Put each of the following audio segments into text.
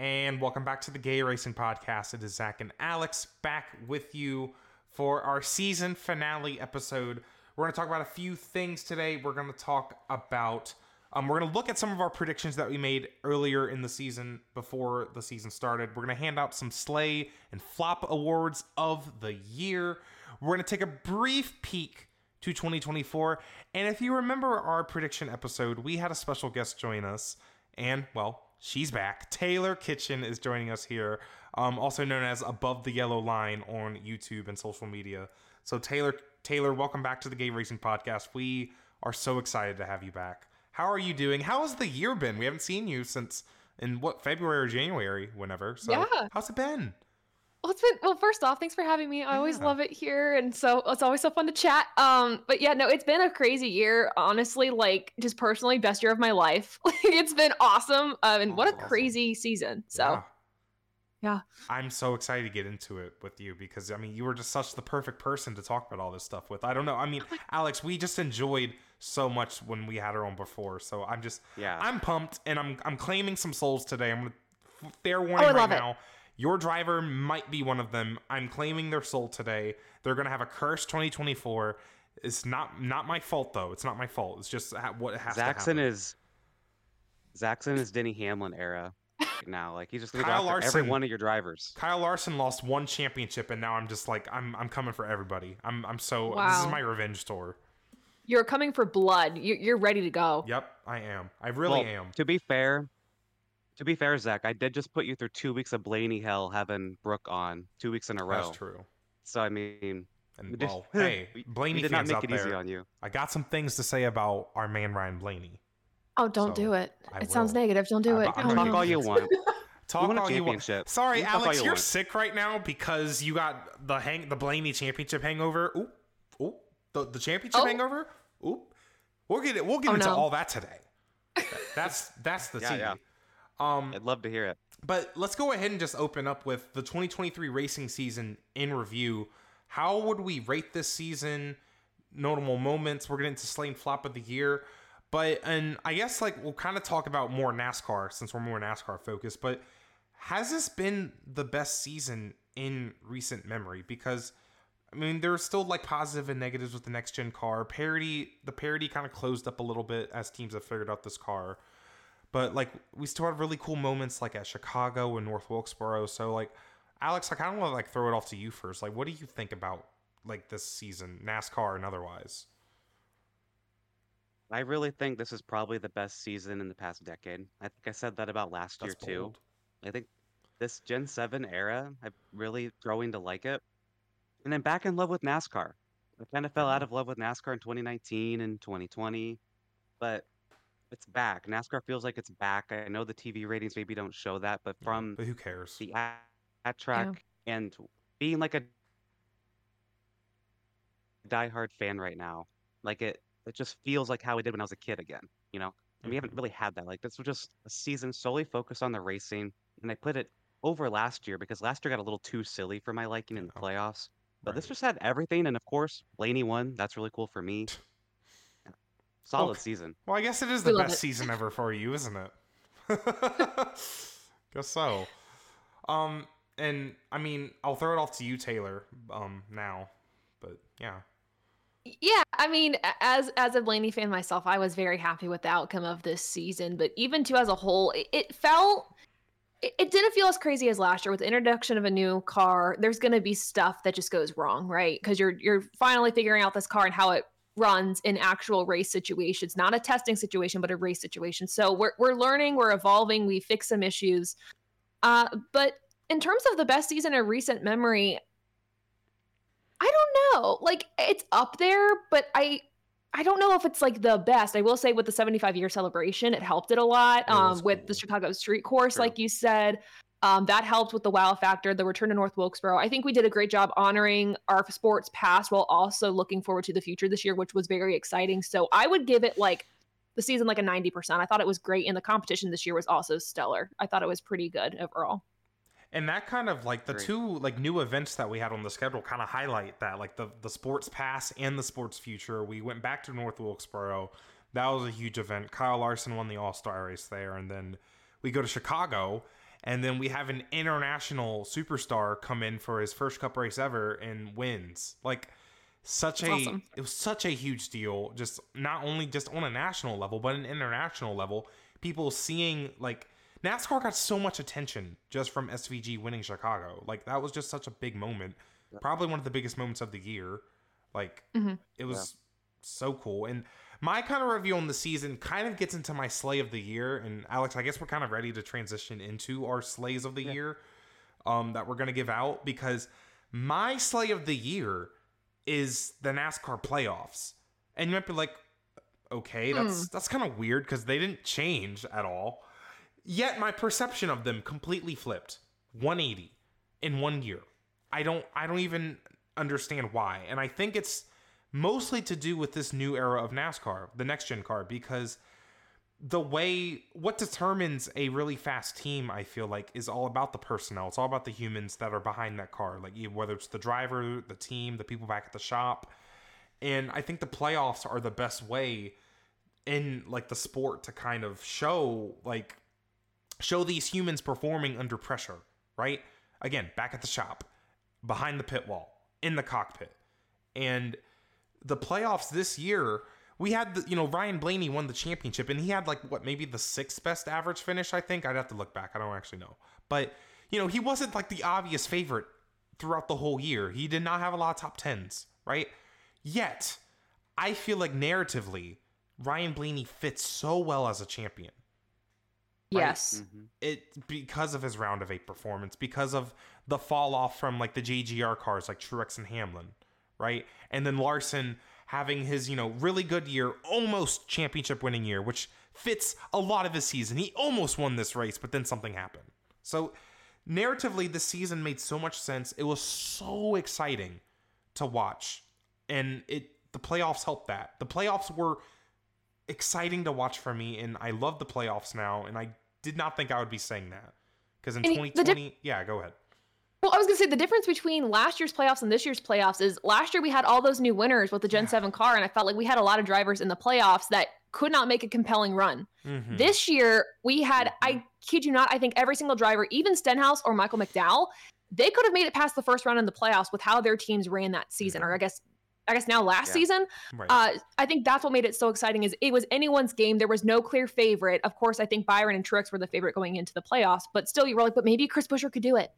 and welcome back to the Gay Racing Podcast. It is Zach and Alex back with you for our season finale episode. We're going to talk about a few things today. We're going to talk about, um, we're going to look at some of our predictions that we made earlier in the season before the season started. We're going to hand out some Slay and Flop awards of the year. We're going to take a brief peek to 2024. And if you remember our prediction episode, we had a special guest join us. And, well, she's back. Taylor Kitchen is joining us here, um, also known as Above the Yellow Line on YouTube and social media. So, Taylor, Taylor, welcome back to the Gay Racing Podcast. We are so excited to have you back. How are you doing? How has the year been? We haven't seen you since in what February or January, whenever. So, Yeah. how's it been? Well, it's been well. First off, thanks for having me. I always Yeah. love it here, and so it's always so fun to chat. Um, but yeah, no, it's been a crazy year. Honestly, like just personally, best year of my life. Like it's been awesome. Um, and what a Awesome. crazy season. So yeah. I'm so excited to get into it with you because I mean you were just such the perfect person to talk about all this stuff with. I don't know. I mean, Alex, we just enjoyed so much when we had her on before. So I'm just Yeah. I'm pumped and I'm I'm claiming some souls today. I'm gonna fair warning Oh, I right love it. Now. Your driver might be one of them. I'm claiming their soul today. They're gonna have a curse 2024. It's not not my fault though. It's not my fault. It's just ha- what has to Zaxon happen. is Zaxon is Denny Hamlin era right now. Like he's just gonna Kyle go after every one of your drivers. Kyle Larson lost one championship, and now I'm just like I'm I'm coming for everybody. I'm I'm so this is my revenge tour. you're coming for blood. You're, you're ready to go. Yep, I am. I really Well, am. To be fair, to be fair, Zach, I did just put you through two weeks of Blaney hell having Brooke on two weeks in a row. That's true. So I mean, And we did- well, hey, Blaney we did not make out it easy on you. I got some things to say about our man Ryan Blaney. Oh, don't So, do it. I It sounds negative. Don't do I- it. I'm Oh, Talk no. all you want. Talk won a all you want. championship. Sorry, You can talk all Alex, you you're want. sick right now because you got the hang the Blaney championship hangover. Oop, oop, the, the championship Oh. hangover. Oop. We'll get it. We'll get Oh, into no. all that today. That's that's the Yeah, tea. yeah. Um, I'd love to hear it. But let's go ahead and just open up with the 2023 racing season in review. How would we rate this season? Notable moments. We're getting to Slain Flop of the Year. But, and I guess like we'll kind of talk about more NASCAR since we're more NASCAR focused. But has this been the best season in recent memory? Because, I mean, there's still like positive and negatives with the next gen car. Parity, the parity kind of closed up a little bit as teams have figured out this car but like we still have really cool moments like at Chicago and North Wilkesboro. So like Alex, I kind of want to like throw it off to you first. Like, what do you think about like this season, NASCAR and otherwise? I really think this is probably the best season in the past decade. I think I said that about last year That's too. I think this Gen 7 era, I'm really growing to like it. And I'm back in love with NASCAR. I kind of fell mm-hmm. out of love with NASCAR in 2019 and 2020, but it's back. NASCAR feels like it's back. I know the TV ratings maybe don't show that, but Yeah, from but who cares? the at, at track and being like a diehard fan right now, like it, it just feels like how I did when I was a kid again. You know, and we haven't Mhm. really had that. Like this was just a season solely focused on the racing, and I put it over last year because last year got a little too silly for my liking in the Yeah. playoffs. But this just had everything, and of course, Blaney won. That's really cool for me. Yeah. Solid Okay. season. Well, I guess it is the best it. season ever for you, isn't it? guess so. Um, and I mean, I'll throw it off to you, Taylor. Um, now, but yeah. Yeah, I mean, as as a Blaney fan myself, I was very happy with the outcome of this season. But even too, as a whole, it, it felt it, it didn't feel as crazy as last year with the introduction of a new car. There's going to be stuff that just goes wrong, right? Because you're you're finally figuring out this car and how it runs in actual race situations, not a testing situation, but a race situation. So we're we're learning, we're evolving, we fix some issues. Uh, but in terms of the best season in recent memory, I don't know. Like it's up there, but I I don't know if it's like the best. I will say with the 75 year celebration, it helped it a lot. It Um, with the. Chicago Street Course, True. like you said, um, that helped with the wow factor. The return to North Wilkesboro. I think we did a great job honoring our sports past while also looking forward to the future this year, which was very exciting. So I would give it like the season like a 90%. I thought it was great, and the competition this year was also stellar. I thought it was pretty good overall. And that kind of like the Great. two like new events that we had on the schedule kind of highlight that like the the sports pass and the sports future. We went back to North Wilkesboro. That was a huge event. Kyle Larson won the All Star race there, and then we go to Chicago. And then we have an international superstar come in for his first cup race ever and wins. Like such That's a awesome. it was such a huge deal just not only just on a national level but an international level. People seeing like NASCAR got so much attention just from SVG winning Chicago. Like that was just such a big moment. Probably one of the biggest moments of the year. Like Mhm. it was so cool. And my kind of review on the season kind of gets into my slay of the year and Alex I guess we're kind of ready to transition into our slays of the Yeah. year um that we're going to give out because my slay of the year is the NASCAR playoffs. And you might be like, okay, that's that's kind of weird because they didn't change at all. Yet my perception of them completely flipped 180 in one year. I don't I don't even understand why. And I think it's mostly to do with this new era of NASCAR, the next gen car, because the way what determines a really fast team i feel like is all about the personnel. It's all about the humans that are behind that car like whether it's the driver the team the people back at the shop. And i think the playoffs are the best way in like the sport to kind of show like show these humans performing under pressure right? Again back at the shop behind the pit wall in the cockpit. And the playoffs this year we had the you know Ryan Blaney won the championship and he had like what maybe the sixth best average finish I think? I'd have to look back. I don't actually know. But you know he wasn't like the obvious favorite throughout the whole year. He did not have a lot of top tens right? Yet I feel like narratively Ryan Blaney fits so well as a champion. Right. Yes. Mhm. it because of his round of eight performance, because of the fall off from like the JGR cars like Truex and Hamlin, right? And then Larson having his, you know, really good year, almost championship winning year, which fits a lot of his season. He almost won this race, but then something happened. So narratively, this season made so much sense. It was so exciting to watch. And it the playoffs helped that. The playoffs were exciting to watch for me, and I love the playoffs now, and I did not think I would be saying that. Because in And the dip- 2020, yeah, go ahead. Well, I was gonna say the difference between last year's playoffs and this year's playoffs is last year we had all those new winners with the Gen Yeah. 7 car, and I felt like we had a lot of drivers in the playoffs that could not make a compelling run. Mhm. This year we had, I kid you not, I think every single driver, even Stenhouse or Michael McDowell, they could have made it past the first round in the playoffs with how their teams ran that season, or I guess I guess now last Yeah. season. right. Uh, I think that's what made it so exciting is it was anyone's game. There was no clear favorite. Of course, I think Byron and Truex were the favorite going into the playoffs, but still you were like, but maybe Chris Buescher could do it.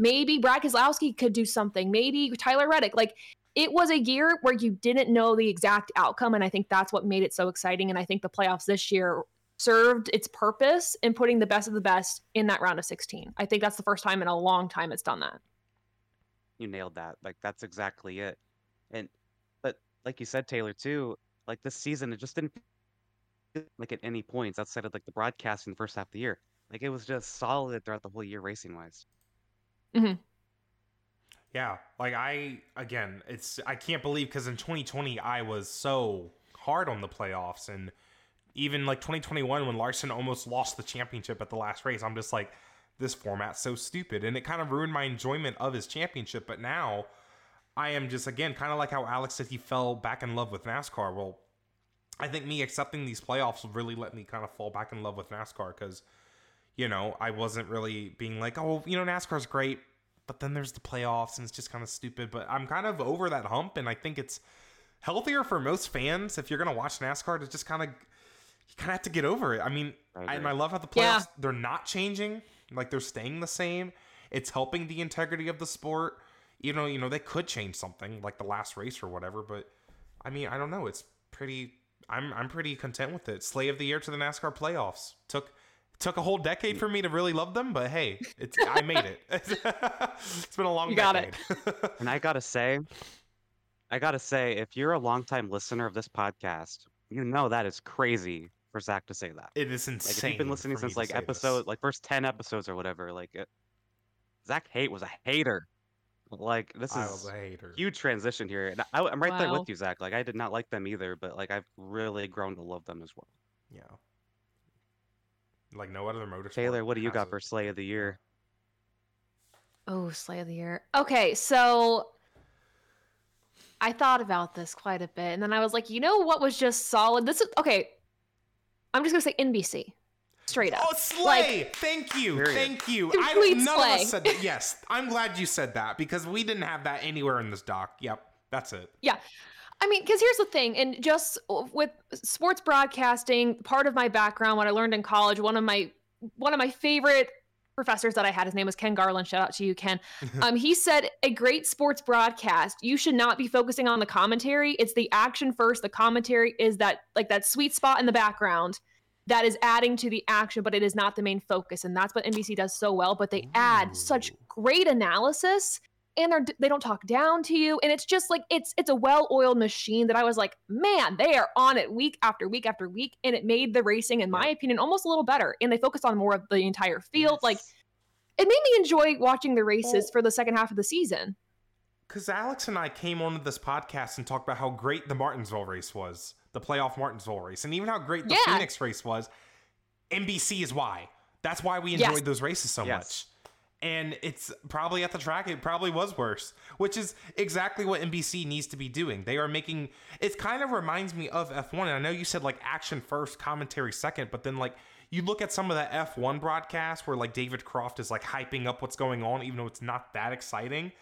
Maybe Brad Keselowski could do something. Maybe Tyler Reddick. Like it was a year where you didn't know the exact outcome. And I think that's what made it so exciting. And I think the playoffs this year served its purpose in putting the best of the best in that round of 16. I think that's the first time in a long time it's done that. You nailed that. Like that's exactly it. And but like you said, Taylor, too, like this season it just didn't like at any points outside of like the broadcast in the first half of the year. Like it was just solid throughout the whole year racing wise. Mm-hmm. Yeah, like I again, it's I can't believe because in 2020 I was so hard on the playoffs, and even like 2021 when Larson almost lost the championship at the last race, I'm just like, this format's so stupid, and it kind of ruined my enjoyment of his championship. But now, I am just again kind of like how Alex said he fell back in love with NASCAR. Well, I think me accepting these playoffs really let me kind of fall back in love with NASCAR because, you know, I wasn't really being like, oh, you know, NASCAR's great, but then there's the playoffs and it's just kind of stupid. But I'm kind of over that hump, and I think it's healthier for most fans if you're gonna watch NASCAR to just kind of you kind of have to get over it. I mean, I I, and. I love how the playoffs Yeah. they're not changing, like they're staying the same. It's helping the integrity of the sport. You know, you know they could change something like the last race or whatever, but I mean, I don't know. It's pretty. I'm I'm pretty content with it. Slay of the year to the NASCAR playoffs took took a whole decade for me to really love them, but hey, it's I made it. it's been a long You got decade. it. And I gotta say, I gotta say, if you're a longtime listener of this podcast, you know that is crazy for Zach to say that. it is Like insane. if you've been listening since like say this. episode, like first ten episodes or whatever, like it, Zach Hate was a hater. Like this I is was a hater. huge transition here. And I, I'm right there with you, Zach. Like I did not like them either, but like I've really grown to love them as well. Yeah. Like no other motorsport. Taylor, what do you got it. for Slay of the Year? Oh, Slay of the Year. Okay, so I thought about this quite a bit, and then I was like, you know what was just solid? This is okay. I'm just gonna say NBC. straight up. Oh, slay! Thank you, Period. thank you. I Complete don't, none slay. of us said that. Yes, I'm glad you said that because we didn't have that anywhere in this doc. Yep, that's it. Yeah. I mean, because here's the thing, and just with sports broadcasting, part of my background, what I learned in college, one of my one of my favorite professors that I had, his name was Ken Garland. Shout out to you, Ken. Um, he said a great sports broadcast, you should not be focusing on the commentary. It's the action first. The commentary is that like that sweet spot in the background that is adding to the action, but it is not the main focus. And that's what NBC does so well. But they add such great analysis and they're they don't talk down to you and it's just like it's it's a well-oiled machine that i was like man they are on it week after week after week and it made the racing in my opinion almost a little better and they focused on more of the entire field like it made me enjoy watching the races Well- for the second half of the season Because Alex and I came onto this podcast and talked about how great the Martinsville race was, the playoff Martinsville race, and even how great the Yeah. Phoenix race was. NBC is why. That's why we Yes. enjoyed those races so Yes. much. And it's probably at the track, it probably was worse, which is exactly what NBC needs to be doing. They are making it kind of reminds me of F1. And I know you said like action first, commentary second, but then like you look at some of the F1 broadcasts where like David Croft is like hyping up what's going on, even though it's not that exciting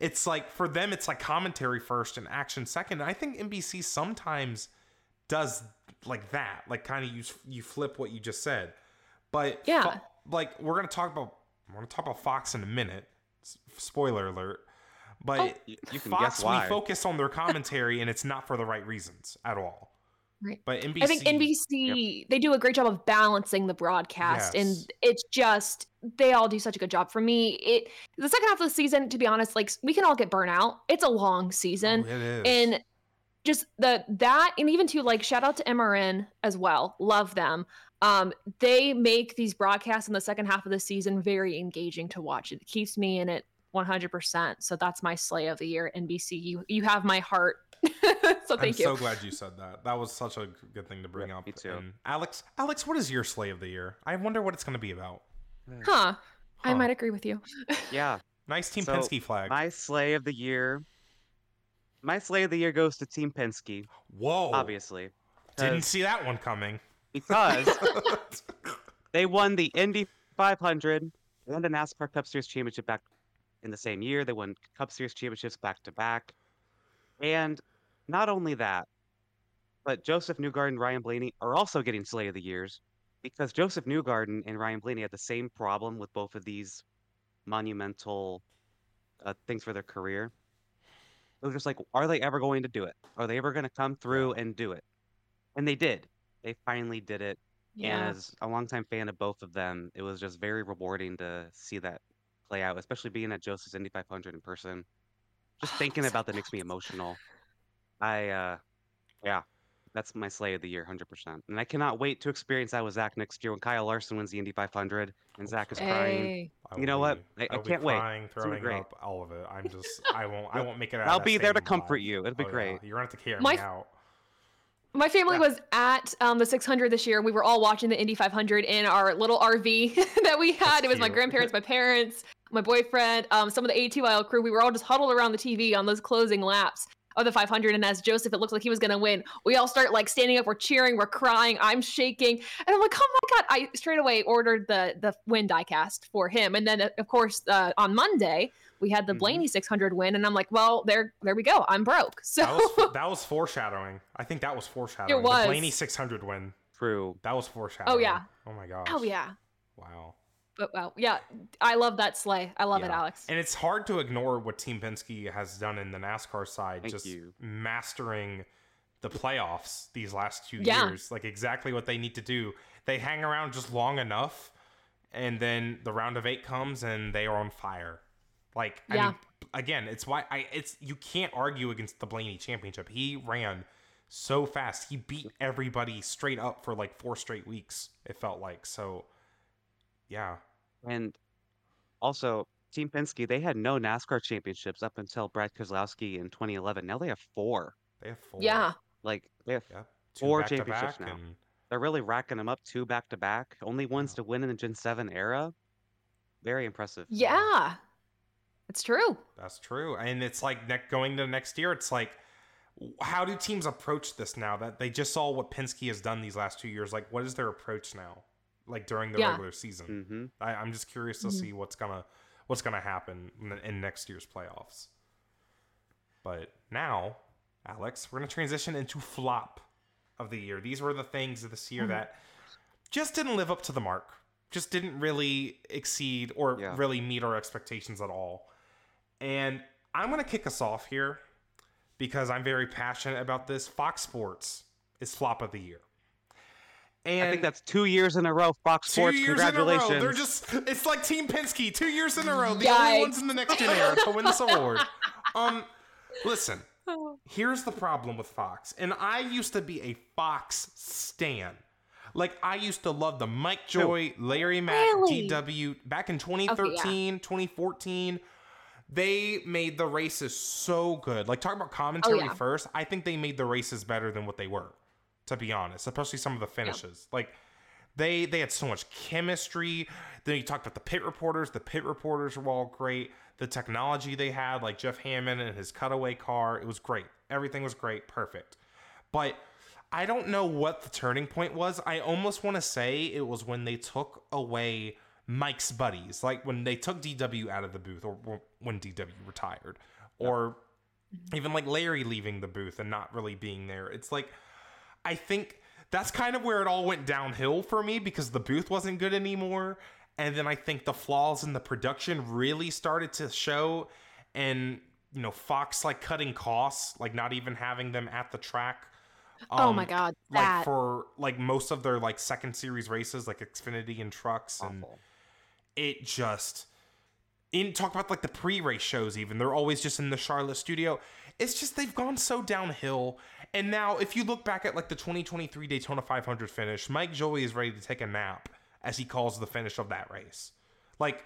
it's like for them it's like commentary first and action second and i think nbc sometimes does like that like kind of you you flip what you just said but Yeah. Like we're gonna talk about we're gonna talk about fox in a minute spoiler alert but Oh. You, you can fox guess why. we focus on their commentary and it's not for the right reasons at all Right. but nbc i think nbc they do a great job of balancing the broadcast Yes. and it's just they all do such a good job for me it the second half of the season to be honest like we can all get burnt out it's a long season Oh, it is. and just the that and even to like shout out to mrn as well love them um they make these broadcasts in the second half of the season very engaging to watch it keeps me in it 100% so that's my slay of the year nbc you you have my heart so thank you. I'm you so glad you said that. That was such a good thing to bring Yeah, up. me too. And Alex, Alex, what is your slay of the year? I wonder what it's going to be about. huh i might agree with you Yeah. Nice Team So, Penske flag. My slay of the year. My slay of the year goes to Team Penske, Whoa! obviously. Didn't see that one coming. Because they won the Indy 500 and the NASCAR Cup Series championship back in the same year. They won Cup Series championships back to back. And not only that, but Josef Newgarden and Ryan Blaney are also getting Slay of the Years because Josef Newgarden and Ryan Blaney had the same problem with both of these monumental uh, things for their career. It was just like, are they ever going to do it? Are they ever going to come through and do it? And they did. They finally did it. And yeah as a longtime fan of both of them, it was just very rewarding to see that play out, especially being at Josef's Indy 500 in person. Just Oh, thinking about that makes me emotional. I, uh, yeah, that's my slay of the year, 100%. And I cannot wait to experience that with Zach next year when Kyle Larson wins the Indy 500 and Zach is crying. Hey. I You will know what? be- I- I will be can't wait. crying, It's gonna throwing great. up, all of it. I'm just, I won't, I won't make it out. I'll of that be there to comfort alive. you. It'll be Oh, yeah. great. You're gonna have to carry My me out. My family Yeah. was at um, the 600 this year. And we were all watching the Indy 500 in our little RV that we had. That's it was my grandparents, my parents, my boyfriend, um, some of the ATYL crew. We were all just huddled around the TV on those closing laps of the 500. And as Josef, it looked like he was going to win. We all start like standing up, we're cheering, we're crying, I'm shaking. And I'm like, oh my God. I straight away ordered the, the win diecast for him. And then, of course, uh, on Monday, we had the Mhm. Blaney 600 win. And I'm like, well, there, there we go. I'm broke. So That was, that was foreshadowing. I think that was foreshadowing. was. The Blaney 600 win. True. That was foreshadowing. Oh yeah. Oh my gosh. oh, yeah. Wow. But wow, yeah, I love that slay. I love it, Alex. And it's hard to ignore what Team Penske has done in the NASCAR side, Thank just you. mastering the playoffs these last two Yeah. years. Like exactly what they need to do. They hang around just long enough, and then the round of eight comes and they are on fire. Like I Yeah. mean, again, it's why I it's you can't argue against the Blaney championship. He ran so fast. He beat everybody straight up for like four straight weeks. It felt like so. Yeah. And also, Team Penske, they had no NASCAR championships up until Brad Keselowski in 2011. Now they have four. They have four. Yeah, Like, they have, Yeah. Two Four championships now. and they're really racking them up two back to back. Only ones Wow. to win in the Gen 7 era. Very impressive. yeah, it's true. That's true. And it's like ne- going to next year, it's like, how do teams approach this now that they just saw what Penske has done these last two years? Like, what is their approach now? like during the Yeah. regular season. hmm I, I'm just curious to Mhm. see what's gonna what's gonna happen in, in next year's playoffs. But now, Alex, we're gonna transition into flop of the year. These were the things this year Mhm. that just didn't live up to the mark. Just didn't really exceed or Yeah. really meet our expectations at all. And I'm gonna kick us off here because I'm very passionate about this. Fox Sports is flop of the year. And I think that's two years in a row. Fox Two Sports, years in a congratulations. row. They're just it's like Team Penske, two years in a row. The only ones in the next gen era to win this award. Um listen, here's the problem with Fox. And I used to be a Fox stan. Like I used to love the Mike Joy, Larry Mac, Really? DW back in 2013, 2014. They made the races so good. Like talk about commentary Oh, yeah. first. I think they made the races better than what they were, to be honest. Especially some of the finishes. Like they they had so much chemistry. Then you talked about the pit reporters. The pit reporters were all great. The technology they had, like Jeff Hammond and his cutaway car, it was great. Everything was great, perfect. But I don't know what the turning point was. I almost want to say it was when they took away Mike's buddies, like when they took DW out of the booth, or when DW retired, or even like Larry leaving the booth and not really being there. It's like I think that's kind of where it all went downhill for me because the booth wasn't good anymore. And then I think the flaws in the production really started to show. And, you know, Fox like cutting costs, like not even having them at the track. oh Um, my god, Like for like most of their like second series races, like Xfinity and trucks. And Awful. It just in talk about like the pre-race shows even. They're always just in the charlotte studio. It's just they've gone so downhill. And now if you look back at like the 2023 daytona 500 finish mike joy is ready to take a nap as he calls the finish of that race. Like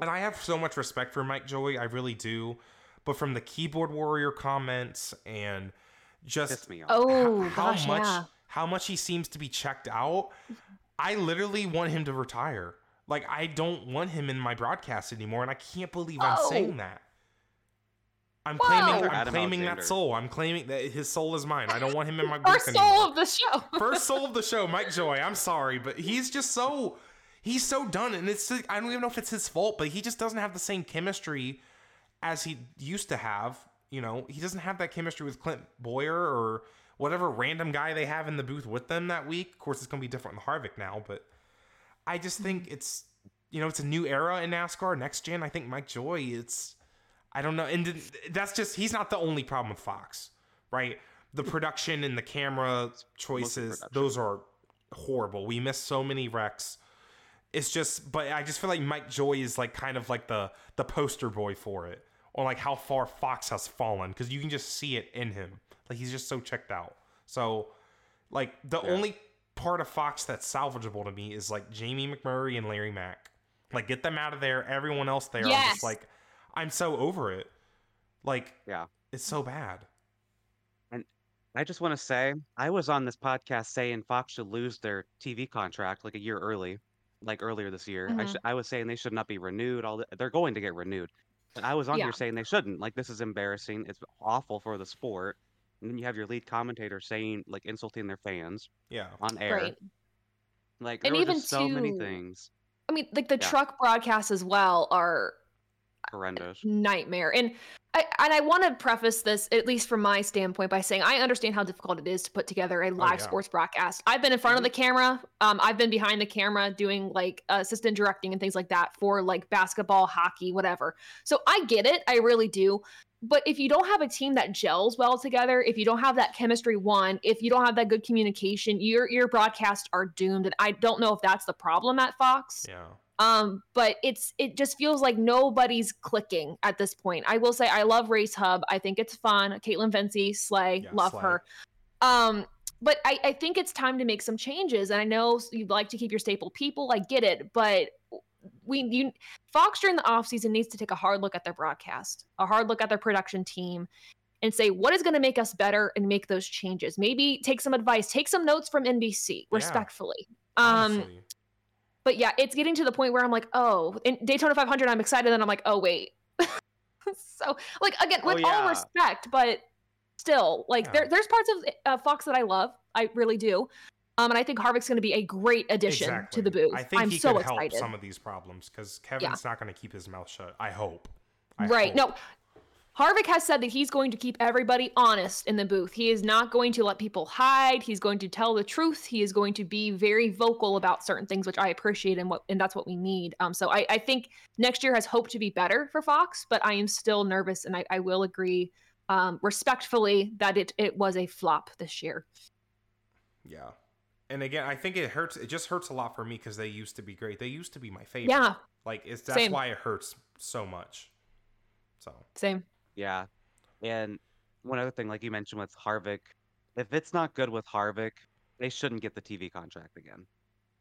and i have so much respect for mike joy i really do. But from the keyboard warrior comments and just me oh h- how gosh, much yeah. how much he seems to be checked out i literally want him to retire like i don't want him in my broadcast anymore and i can't believe i'm Whoa. saying that. I'm Whoa. claiming i'm Adam claiming that soul. I'm claiming that his soul is mine. I don't want him in my First booth soul anymore. of the show. first soul of the show mike joy. I'm sorry but he's just so he's so done and it's i don't even know if it's his fault but he just doesn't have the same chemistry as he used to have you know? He doesn't have that chemistry with clint bowyer or whatever random guy they have in the booth with them that week. Of course it's going to be different in harvick now but i just think it's you know it's a new era in nascar next gen. I think mike joy it's i don't know. And that's just he's not the only problem with fox right? The production and the camera choices those are horrible. We missed so many wrecks. It's just but i just feel like mike joy is like kind of like the the poster boy for it. Or like how far fox has fallen because you can just see it in him. Like he's just so checked out. So like the Yeah. only part of fox that's salvageable to me is like jamie mcmurray and larry mac like get them out of there everyone else there i'm just like i'm so over it like Yeah. it's so bad And I just want to say, I was on this podcast saying Fox should lose their TV contract like a year early, like earlier this year. I, Mhm. sh- I was saying they should not be renewed. All the- they're going to get renewed, but I was on Yeah. here saying they shouldn't. Like this is embarrassing. It's awful for the sport. And then you have your lead commentator saying like insulting their fans yeah on air. Right. Like And even just so many things I mean, like the Yeah. truck broadcasts as well are horrendous. nightmare. And I and I want to preface this, at least from my standpoint, by saying I understand how difficult it is to put together a live yeah. sports broadcast. I've been in front of the camera. Um, I've been behind the camera doing like assistant directing and things like that for like basketball, hockey, whatever. So I get it. I really do. But if you don't have a team that gels well together, if you don't have that chemistry, one, if you don't have that good communication, your your broadcasts are doomed. And I don't know if that's the problem at Fox. yeah Um, but it's it just feels like nobody's clicking at this point. I will say I love Race Hub. I think it's fun. Kaitlyn Vincie, Slay, Yeah, love slay. her. Um, but I, I think it's time to make some changes. And I know you'd like to keep your staple people. I get it, but we you Fox during the offseason needs to take a hard look at their broadcast, a hard look at their production team, and say what is going to make us better and make those changes. Maybe take some advice, take some notes from NBC, respectfully. Um, honestly. But yeah, it's getting to the point where I'm like, oh, in Daytona 500, I'm excited, and I'm like, oh wait. so like again, Oh, with all respect, but still, like Yeah. there, there's parts of uh, Fox that I love, I really do. Um, and I think Harvick's going to be a great addition exactly. to the booth. I think I'm he so could excited. help some of these problems because Kevin's not going to keep his mouth shut. I hope. I right. hope. No, Harvick has said that he's going to keep everybody honest in the booth. He is not going to let people hide. He's going to tell the truth. He is going to be very vocal about certain things, which I appreciate and what and that's what we need. Um, so I, I think next year has hope to be better for Fox, but I am still nervous and I, I will agree um, respectfully that it it was a flop this year. Yeah. And again, I think it hurts. It just hurts a lot for me because they used to be great. They used to be my favorite. Yeah, Like it's that's Same. why it hurts so much. So same. Yeah. And one other thing, like you mentioned with Harvick, if it's not good with Harvick, they shouldn't get the TV contract again.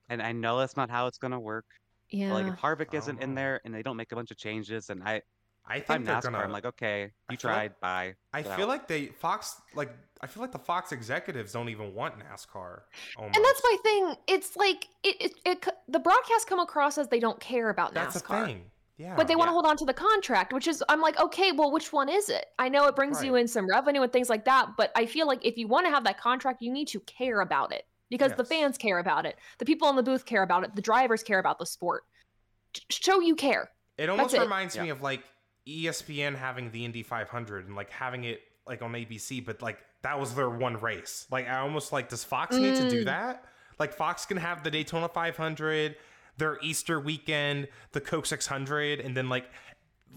And I know that's not how it's gonna work. Yeah. But like if Harvick I isn't in oh. there and they don't make a bunch of changes, and I, I if I'm they're NASCAR, gonna. I'm like, okay, you feel like- tried, bye. I get feel out. like they Fox like I feel like the Fox executives don't even want NASCAR. Almost. and that's my thing. It's like it, it, it the broadcasts come across as they don't care about NASCAR. that's the NASCAR. thing. Yeah. But they want to Yeah. hold on to the contract, which is I'm like, okay, well, which one is it? I know it brings you in some revenue and things like that, but I feel like if you want to have that contract, you need to care about it because the fans care about it, the people in the booth care about it, the drivers care about the sport. Sh- Show you care. It almost it. reminds me Yeah. of like ESPN having the Indy 500 and like having it like on ABC, but like that was their one race. Like I almost like, does Fox need to do Mm. that? Like Fox can have the Daytona 500, their Easter weekend, the Coke 600, and then like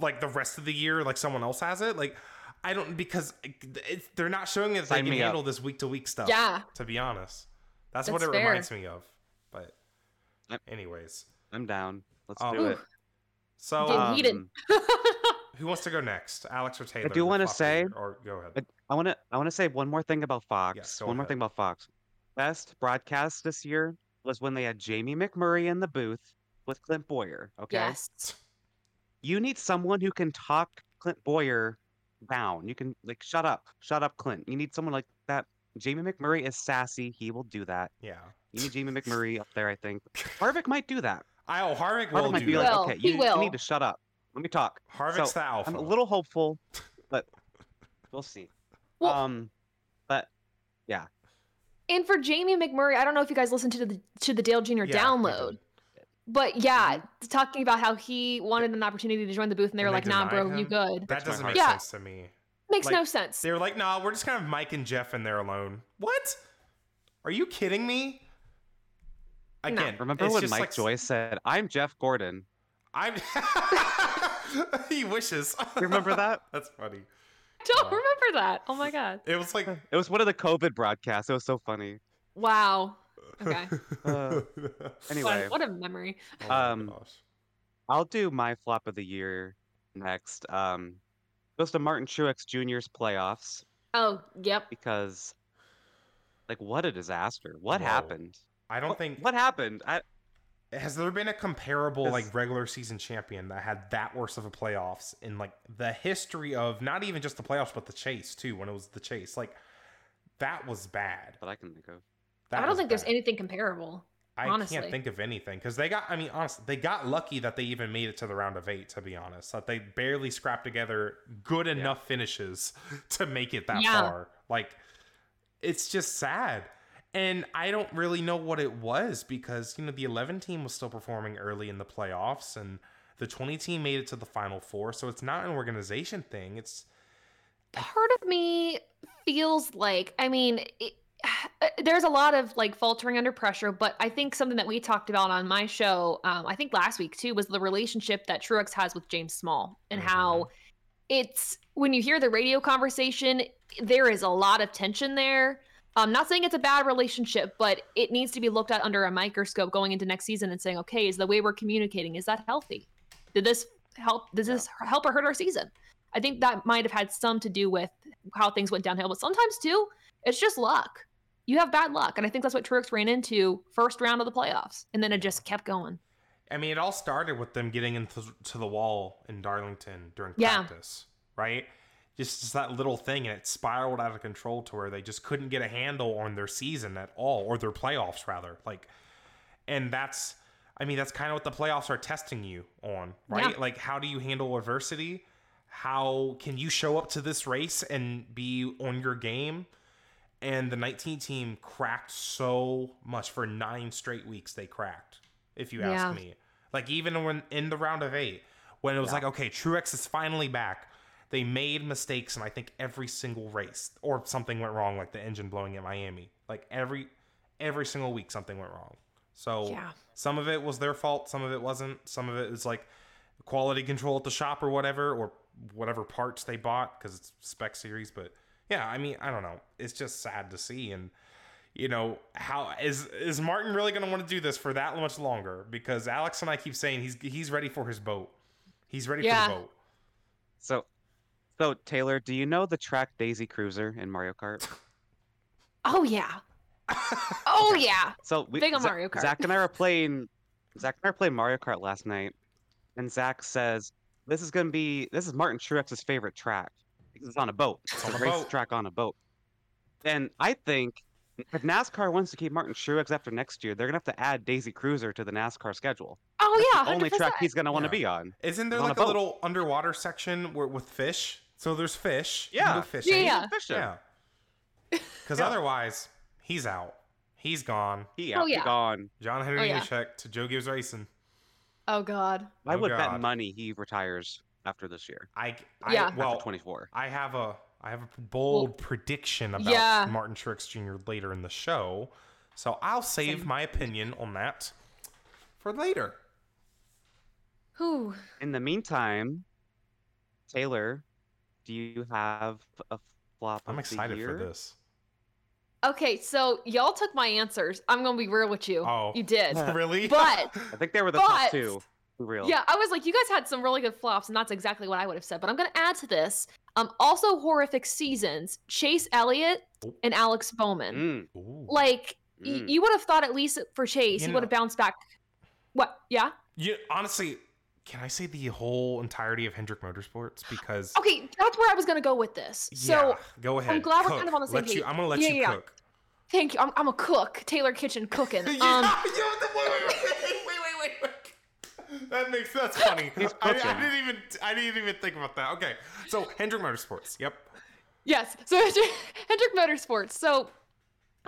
like the rest of the year, like someone else has it. Like I don't because it's, they're not showing that they Sign can me up. handle this week to week stuff. Yeah. To be honest, that's, what it fair. reminds me of. But anyways, I'm down. Let's Um, do it. so um, heated. who wants to go next, Alex or Taylor? I do wanna flop of the say- or go ahead. I- I want to I want to say one more thing about Fox. Yes, go one more thing about Fox. Best broadcast this year was when they had Jamie McMurray in the booth with Clint Bowyer. Okay. Yes. You need someone who can talk Clint Bowyer down. You can like shut up, shut up, Clint. You need someone like that. Jamie McMurray is sassy. He will do that. Yeah. You need Jamie McMurray up there. I think Harvick might do that. I oh Harvick Harvick will might do be that. like, Will. okay, He you, you need to shut up. Let me talk. Harvick's So, the alpha. I'm a little hopeful, but we'll see. Well- um, but And for Jamie McMurray, I don't know if you guys listened to the to the Dale Jr. Yeah, download. But yeah, Mm-hmm. talking about how he wanted an opportunity to join the booth and they were And like, they nah, bro, denied you good. That Breaks doesn't make Yeah. sense to me. Makes like, no sense. They were like, "Nah, we're just kind of Mike and Jeff in there alone." What? Are you kidding me? Again, remember it's when just Mike like, Joyce said, "I'm Jeff Gordon"? I'm. he wishes. Remember that? That's funny. don't uh, remember that. Oh my god. It was like. It was one of the COVID broadcasts. It was so funny. Wow. Okay. Uh, Anyway, What, what a memory. Oh um, gosh. I'll do my flop of the year next. Um, goes to Martin Truex Jr.'s playoffs Oh, yep. because, like, what a disaster! What Whoa. happened? I don't What, think what happened? I, has there been a comparable like regular season champion that had that worse of a playoffs in like the history of not even just the playoffs but the chase too when it was the chase like that was bad. but I can think of. That I don't was think there's anything comparable. I honestly. can't think of anything because they got. I mean, honestly, they got lucky that they even made it to the round of eight. To be honest, that they barely scrapped together good enough finishes to make it that Yeah. far. Like, it's just sad, and I don't really know what it was because you know the 11 team was still performing early in the playoffs, and the 20 team made it to the final four. So it's not an organization thing. It's part of me feels like i mean it, there's a lot of like faltering under pressure but i think something that we talked about on my show um, i think last week too was the relationship that truex has with james small and how it's when you hear the radio conversation there is a lot of tension there i'm not saying it's a bad relationship but it needs to be looked at under a microscope going into next season and saying okay is the way we're communicating is that healthy did this help does this help or hurt our season I think that might have had some to do with how things went downhill, but sometimes too, it's just luck. You have bad luck, and I think that's what Truex ran into first round of the playoffs, and then it just kept going. I mean, it all started with them getting into the wall in Darlington during Yeah. practice, right? Just, just that little thing, and it spiraled out of control to where they just couldn't get a handle on their season at all, or their playoffs rather. Like, and that's, I mean, that's kind of what the playoffs are testing you on, right? Yeah. Like, how do you handle adversity? How can you show up to this race and be on your game? and the 19 team cracked so much for nine straight weeks. They cracked, if you Yeah. ask me. Like even when in the round of eight, when it was Yeah. like, okay, Truex is finally back. They made mistakes in I think every single race, or something went wrong, like the engine blowing at Miami. Like every every single week, something went wrong. So Yeah. some of it was their fault, some of it wasn't. Some of it is like quality control at the shop or whatever, or whatever parts they bought because it's spec series. But yeah, I mean, I don't know. It's just sad to see, and you know how is is Martin really going to want to do this for that much longer? Because Alex and I keep saying he's he's ready for his boat. He's ready Yeah. for the boat. So, so Taylor, do you know the track Daisy Cruiser in Mario Kart? Oh yeah. Oh yeah. So we, Big on Za- Mario Kart. Zach and I were playing. Zach and I were playing Mario Kart last night, and Zach says, "This is gonna be this is Martin Truex's favorite track because it's on a boat. It's on a a race boat. track on a boat." And I think if NASCAR wants to keep Martin Truex after next year, they're gonna have to add Daisy Cruiser to the NASCAR schedule. Oh yeah. The only track he's gonna want to Yeah. be on. Isn't there On a like a, boat. little underwater section where, with fish? So there's fish. Yeah. go fishing. Yeah, yeah. Fishing. Yeah. Because Yeah. otherwise, he's out. He's gone. He Oh, out, he gone. John Henry Oh, yeah. Nemechek to Joe Gibbs Racing. Oh god. I Oh, would God. bet money he retires after this year. I, I Yeah. well, after 24. I have a I have a bold prediction about yeah. Martin Truex Jr. later in the show, so I'll save Same. my opinion on that for later. Whew. In the meantime, Taylor, do you have a flop? I'm of the excited for this. Okay, so y'all took my answers. I'm gonna be real with you. Oh. You did. really? But I think they were the top two. For Real. yeah, I was like, you guys had some really good flops, and that's exactly what I would have said. But I'm gonna add to this. Um, also horrific seasons. Chase Elliott and Alex Bowman. Mm, Ooh. Like y- Mm. you would have thought at least for Chase, You he would have bounced back. What? Yeah. You honestly, can I say the whole entirety of Hendrick Motorsports? Because Okay, that's where I was gonna go with this. So yeah, go ahead. I'm glad we're kind of on the same Let you, page. I'm gonna let Yeah, you yeah. cook. thank you. I'm, I'm a cook. Taylor Kitchen cooking. yeah, Um, yeah, wait, wait, wait, wait, wait, wait, wait. That makes sense. that's funny. He's I, I didn't even I didn't even think about that. Okay, so Hendrick Motorsports. Yep. Yes. So Hendrick Motorsports. So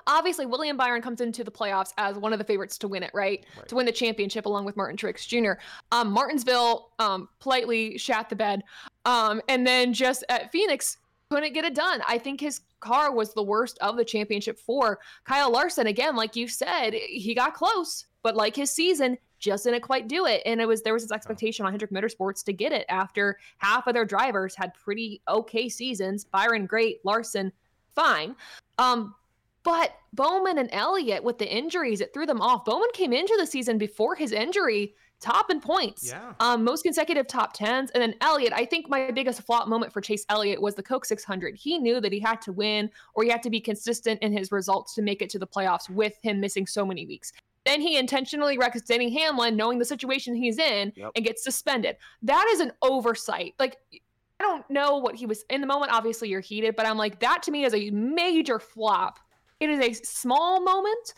obviously William Byron comes into the playoffs as one of the favorites to win it, right? Right. To win the championship along with Martin Truex Jr. Um, Martinsville um, politely shat the bed, um, and then just at Phoenix couldn't get it done. I think his car was the worst of the championship four. Kyle Larson, again, like you said, he got close, but like his season. Just didn't quite do it, and it was there was this expectation on Hendrick Motorsports to get it after half of their drivers had pretty okay seasons. Byron, great. Larson, fine. Um, but Bowman and Elliott with the injuries, it threw them off. Bowman came into the season before his injury, top in points. Yeah. Um, most consecutive top tens. And then Elliott, I think my biggest flop moment for Chase Elliott was the Coke 600. He knew that he had to win or he had to be consistent in his results to make it to the playoffs with him missing so many weeks. Then he intentionally wrecks Denny Hamlin, knowing the situation he's in, Yep. and gets suspended. That is an oversight. Like, I don't know what he was in the moment. Obviously, you're heated, but I'm like, that to me is a major flop. It is a small moment,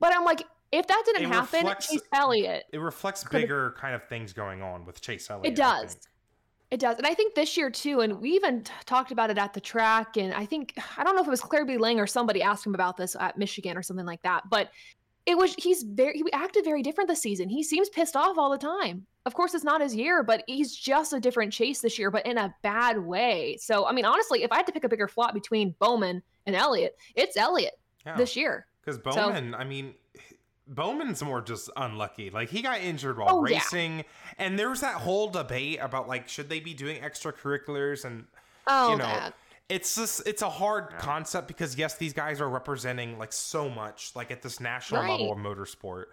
but I'm like, if that didn't It happen, reflects- Chase Elliott, It reflects bigger kind of things going on with Chase Elliott. it does. It does. And I think this year too, and we even t- talked about it at the track. And I think, I don't know if it was Claire B. Lang or somebody asked him about this at Michigan or something like that. But it was, he's very, he acted very different this season. He seems pissed off all the time. Of course, it's not his year, but he's just a different chase this year, but in a bad way. So, I mean, honestly, if I had to pick a bigger flop between Bowman and Elliott, it's Elliott Yeah. this year. Because Bowman, I mean, Bowman's more just unlucky. Like he got injured while Oh, yeah. racing, and there was that whole debate about like should they be doing extracurriculars, and Oh, you know, that. It's just it's a hard Yeah. concept because yes, these guys are representing like so much, like at this national level of motorsport.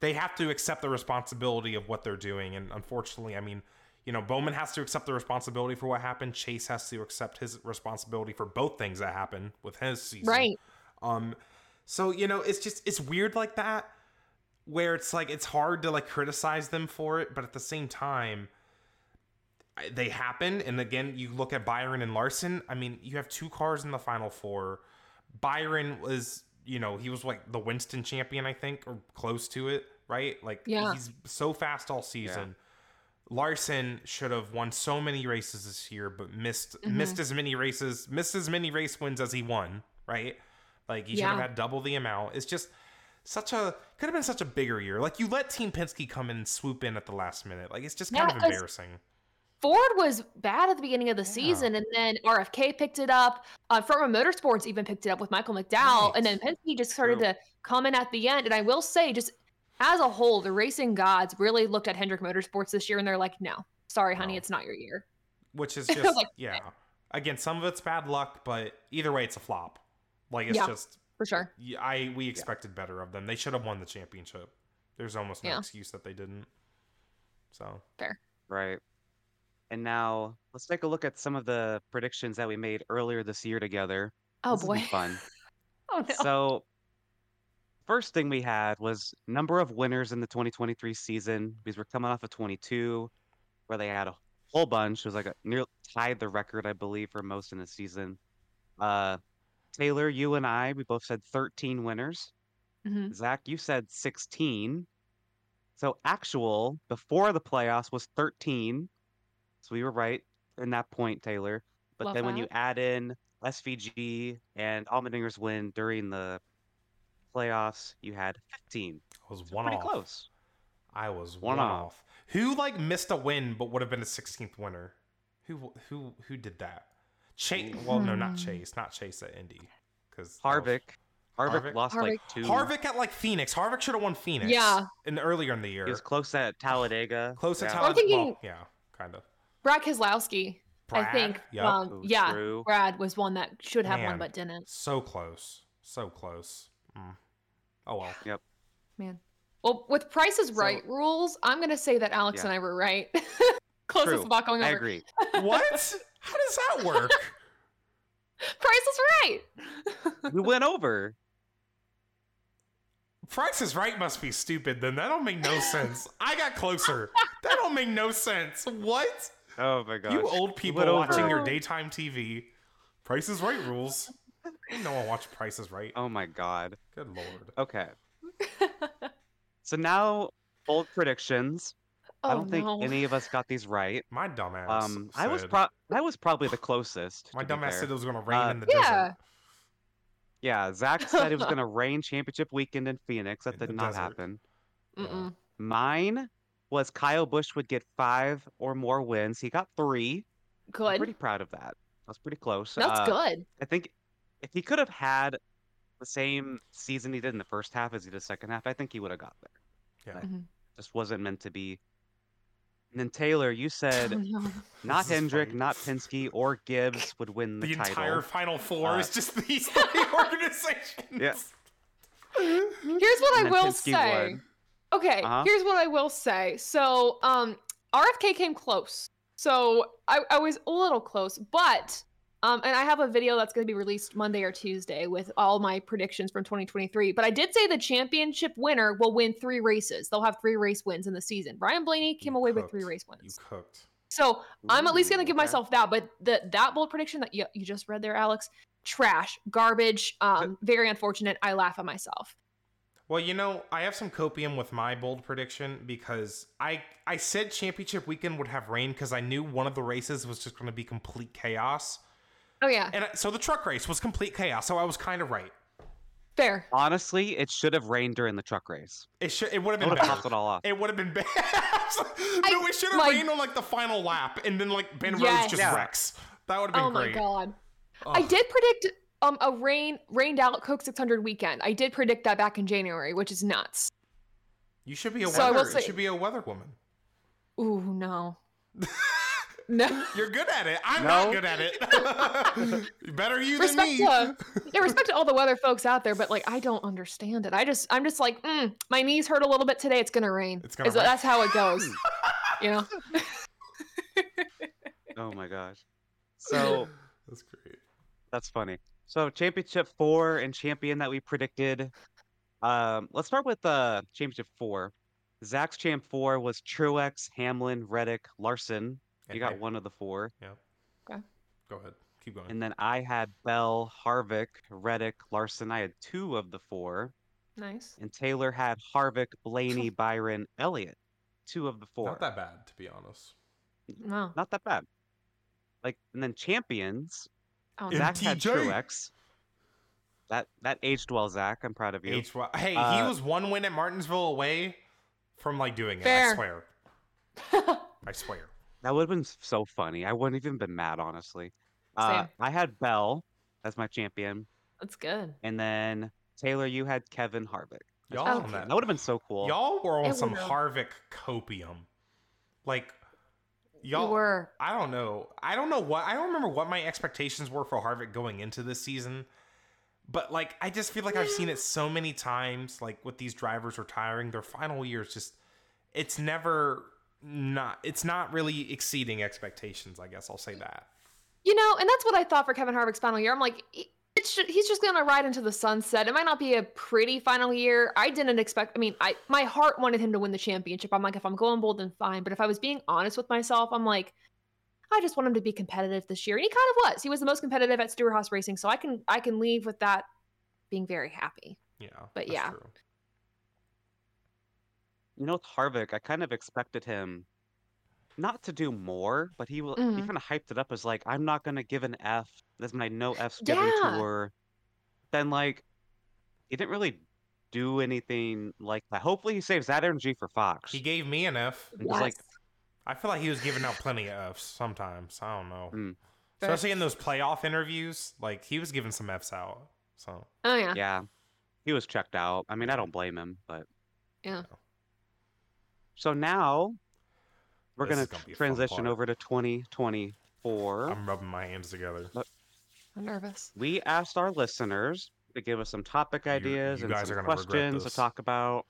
They have to accept the responsibility of what they're doing, and unfortunately, I mean. You know, Bowman has to accept the responsibility for what happened. Chase has to accept his responsibility for both things that happened with his season. Right. Um, so you know, it's just it's weird like that, where it's like it's hard to like criticize them for it, but at the same time, they happen. And again, you look at Byron and Larson. I mean, you have two cars in the final four. Byron was, you know, he was like the Winston champion, I think, or close to it, right? Like Yeah. he's so fast all season. Larson should have won so many races this year, but missed Mhm. missed as many races, missed as many race wins as he won, right? Like he should have had double the amount. It's just such a could have been such a bigger year. Like you let Team Penske come in and swoop in at the last minute. Like it's just kind Yeah, of 'cause- embarrassing. Ford was bad at the beginning of the Yeah. season, and then RFK picked it up. Uh, Front Row Motorsports even picked it up with Michael McDowell, and then Penske just started True. to come in at the end. And I will say, just as a whole, the racing gods really looked at Hendrick Motorsports this year, and they're like, "No, sorry, honey, No. it's not your year." Which is just like, yeah. Again, some of it's bad luck, but either way, it's a flop. Like it's Yeah. just For sure. I we expected better of them. They should have won the championship. There's almost no Yeah. excuse that they didn't. So fair, Right. And now let's take a look at some of the predictions that we made earlier this year together. Oh This boy. fun. Oh no. So, first thing we had was number of winners in the 2023 season because we're coming off of 22, where they had a whole bunch. It was like a near tied the record, I believe, for most in the season. Uh, Taylor, you and I, we both said 13 winners. Mhm. Zach, you said 16. So actual before the playoffs was 13. So we were right in that point, Taylor. But Love then when you add in SVG and Allmendinger's win during the playoffs, you had 15. I was So one pretty off. close. I was One one, off. off. Who like missed a win but would have been a 16th winner? Who who who did that? Chase. Well, no, not Hmm. Chase. Not Chase at Indy. Because Harvick. Harvick, Harvick? lost like two. Harvick at like Phoenix. Harvick should have won Phoenix. Yeah. In earlier in the year. He was close at Talladega. Close to Yeah. Talladega. I'm thinking- well, yeah, kind of. Brad Keselowski, I think. Yep. Um, Ooh, yeah, true. Brad was one that should have Man. won but didn't. So close. So close. Mm. Oh well. Yep. Man. Well, with Price is So- Right rules, I'm gonna say that Alex Yeah. and I were right. Closest True. spot going I agree. what? How does that work? Price is right. we went over. Price is Right must be stupid then. That don't make no sense. I got closer. That don't make no sense. What? Oh my god! You old people went watching your daytime TV. Price is Right rules. Ain't no one watch Price is Right. Oh my god. Good lord. Okay. So now old predictions. oh, I don't think no. any of us got these right. My dumbass. Um, I was pro- I was probably the closest. My to be dumbass said it was gonna rain Uh, in the Yeah. desert. Yeah, Zach said it was gonna rain championship weekend in Phoenix. That In did not desert. happen. Mm-mm. Mine was Kyle Busch would get five or more wins. He got three. I'm Good. pretty proud of that. I was pretty close. That's Uh, good. I think if he could have had the same season he did in the first half as he did the second half, I think he would have got there. Yeah. but Mhm. Just wasn't meant to be. And then Taylor, you said Oh, no. not Hendrick, funny. not Penske, or Gibbs would win the, The title. entire Final Four Uh, is just these three organizations. Yeah. Here's what I And then will Penske say. won. Okay, Uh-huh. here's what I will say. So, um, RFK came close. So I, I was a little close, but um, and I have a video that's going to be released Monday or Tuesday with all my predictions from 2023. But I did say the championship winner will win three races. They'll have three race wins in the season. Ryan Blaney came You away with three cooked. race You wins. cooked. So I'm at least going to give okay. myself that. But the that bold prediction that you, you just read there, Alex, trash, garbage, um, very unfortunate. I laugh at myself. Well, you know, I have some copium with my bold prediction because I I said championship weekend would have rain because I knew one of the races was just going to be complete chaos, Oh yeah, and I, so the truck race was complete chaos. So I was kind of right. fair. Honestly, it should have rained during the truck race. It should it would have been would have it all off. It would have been bad. no, it should have my- rained on like the final lap, and then like Ben Yes. Rhodes just Yeah. wrecks. That would have been great. Oh my great. god. I did predict um a rain rained out Coke 600 weekend. I did predict that back in January, which is nuts. You should be a So weather. say- you should be a weather woman. Ooh no. no. You're good at it. I'm No. not good at it. Better you than me. to yeah, respect to all the weather folks out there, but like I don't understand it. I just I'm just like, mm, my knees hurt a little bit today. It's gonna rain. It's gonna rain. That's how it goes. you know. Oh my gosh. So That's great. that's funny. So championship four and champion that we predicted. Um, let's start with uh championship four. Zach's champ four was Truex, Hamlin, Reddick, Larson. You And got one of the four. Yeah. Okay. Go ahead. Keep going. And then I had Bell, Harvick, Reddick, Larson. I had two of the four. Nice. And Taylor had Harvick, Blaney, Byron, Elliott. Two of the four. Not that bad, to be honest. No. Not that bad. Like, and then champions. Oh, Yeah. Zach had TJ. Truex. that that aged well, Zach. I'm proud of you. H- hey, he Uh, was one win at Martinsville away from like doing it. I swear. I swear. That would have been so funny. I wouldn't even been mad, honestly. Uh, Same. I had Bell as my champion, That's good. and then Taylor, you had Kevin Harvick. Y'all your on champion. that. That would have been so cool. Y'all were on It some would've. Harvick copium. Like You y'all were. I don't know. I don't know what I don't remember what my expectations were for Harvick going into this season. But like I just feel like I've seen it so many times like with these drivers retiring their final years just it's never not it's not really exceeding expectations, I guess I'll say that. You know, and that's what I thought for Kevin Harvick's final year. I'm like, it's ju- he's just going to ride into the sunset. It might not be a pretty final year. I didn't expect. I mean, I my heart wanted him to win the championship. I'm like, if I'm going bold, then fine. But if I was being honest with myself, I'm like, I just want him to be competitive this year, and he kind of was. He was the most competitive at Stewart Haas Racing, so I can I can leave with that being very happy. Yeah. But that's yeah. true. You know, with Harvick, I kind of expected him not to do more, but he will. He Mhm. kind of hyped it up as like, I'm not gonna give an F. This is my no F's given Yeah. tour. Then like, he didn't really do anything like that. Hopefully, he saves that energy for Fox. He gave me an F. It was like- I feel like he was giving out plenty of Fs sometimes. I don't know. Mm. Especially in those playoff interviews, like he was giving some Fs out. So oh yeah. yeah, he was checked out. I mean, I don't blame him, but Yeah. So now we're gonna, gonna be a fun transition over to 2024. I'm rubbing my hands together. I'm nervous. we asked our listeners to give us some topic ideas you and some are gonna regret questions to talk about.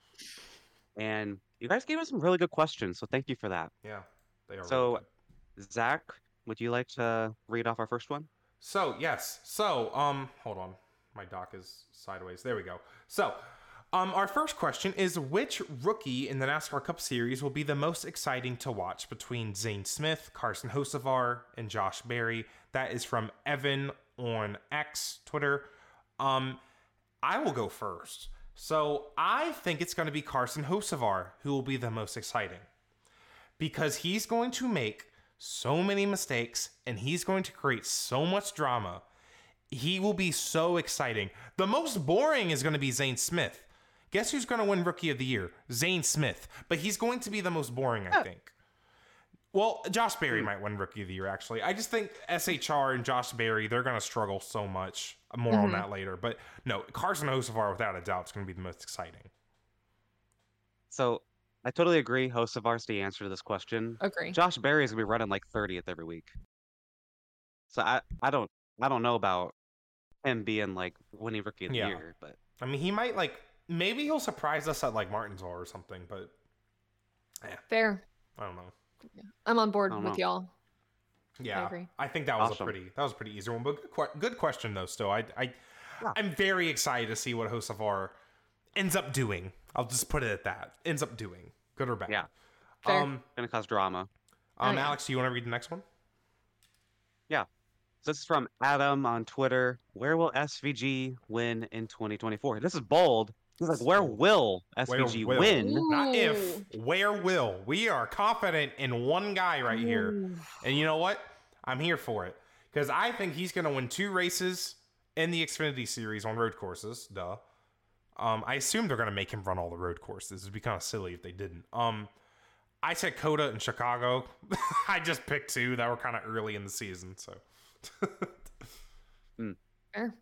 And you guys gave us some really good questions, so thank you for that. Yeah, they are. So- really. Zach, would you like to read off our first one? So yes. So um, hold on, my dock is sideways. There we go. So. Um, our first question is which rookie in the NASCAR Cup Series will be the most exciting to watch between Zane Smith, Carson Hocevar, and Josh Berry? That is from Evan on X Twitter. Um, I will go first. So I think it's going to be Carson Hocevar who will be the most exciting because he's going to make so many mistakes and he's going to create so much drama. He will be so exciting. The most boring is going to be Zane Smith. Guess who's going to win Rookie of the Year? Zane Smith. But he's going to be the most boring, I think. Well, Josh Berry might win Rookie of the Year, actually. I just think SHR and Josh Berry, they're going to struggle so much. More on Mhm. that later. But no, Carson Hocevar, without a doubt, is going to be the most exciting. So I totally agree. Hocevar's the answer to this question. Agree. Josh Berry is gonna be running like 30th every week. So I, I don't I don't know about him being like winning rookie of the Yeah. year, but I mean, he might, like, maybe he'll surprise us at, like, Martinsville or something. But Fair. I don't know. I'm on board with know. y'all. Yeah, agree. I think that was Awesome. a pretty that was a pretty easy one, but good, good question though. Still, I I Yeah. I'm very excited to see what Hocevar ends up doing. I'll just put it at that. Ends up doing good or bad. Yeah. Fair. Um, gonna cause drama. um, Oh, yeah. Alex, do you want to read the next one? So this is from Adam on Twitter. Where will SVG win in 2024? This is bold. He's like, where will SVG will. win? Not if, where will. We are confident in one guy right here. And you know what? I'm here for it. Because I think he's going to win two races in the Xfinity Series on road courses. Duh. Um, I assume they're going to make him run all the road courses. It'd be kind of silly if they didn't. Um, I said COTA and Chicago. I just picked two that were kind of early in the season. So Fair.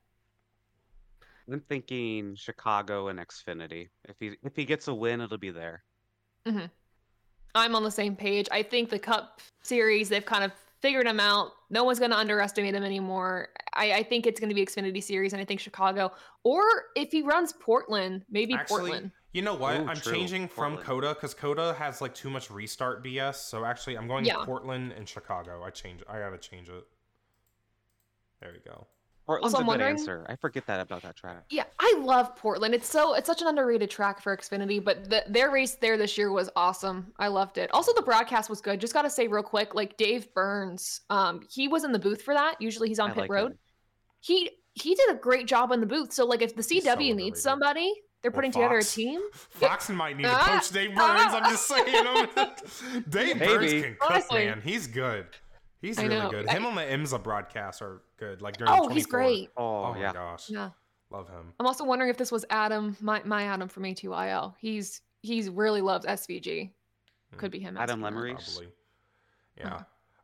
I'm thinking Chicago and Xfinity. If he if he gets a win, it'll be there. Mm-hmm. I'm on the same page. I think the Cup Series, they've kind of figured him out. No one's going to underestimate him anymore. I, I think it's going to be Xfinity Series, and I think Chicago. Or if he runs Portland, maybe actually, Portland. you know what? Ooh, I'm true. changing from Portland. COTA because COTA has like too much restart BS. So actually, I'm going Yeah. Portland and Chicago. I change. I gotta change it. There we go. Portland's Also, a I'm good wondering- answer. I forget that about that track. Yeah, I love Portland. It's so it's such an underrated track for Xfinity, but the, their race there this year was awesome. I loved it. Also, the broadcast was good. Just got to say real quick, like Dave Burns, um, he was in the booth for that. Usually he's on I pit like road. him. He he did a great job in the booth. So like if the He's so CW needs somebody, they're Or putting together a team. Fox might need to Ah, coach Dave Burns. I'm just saying. Dave Burns can cook, Honestly. man. He's good. He's I really know. good. I- Him on the IMSA broadcasts are good. Like during Oh, he's 24. Oh, great. Oh, my yeah. gosh. Yeah. Love him. I'm also wondering if this was Adam, my my Adam from ATYL. He's he's really loves SVG. Could be him. Adam asking. Lemery. Probably. Yeah.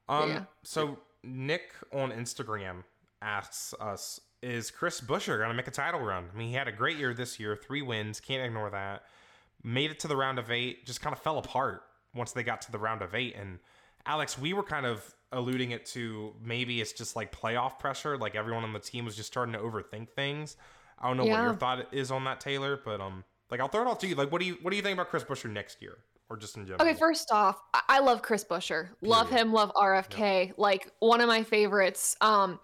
Uh-huh. Um. Yeah. So Nick on Instagram asks us, "Is Chris Buescher gonna make a title run? I mean, he had a great year this year, three wins. Can't ignore that. Made it to the round of eight. Just kind of fell apart once they got to the round of eight. And Alex, we were kind of alluding it to maybe it's just like playoff pressure. Like everyone on the team was just starting to overthink things. I don't know what your thought is on that, Taylor, but um, like I'll throw it off to you. Like, what do you what do you think about Chris Buescher next year, or just in general? Okay, first off, I, love Chris Buescher. Love him, love RFK. Like one of my favorites. Um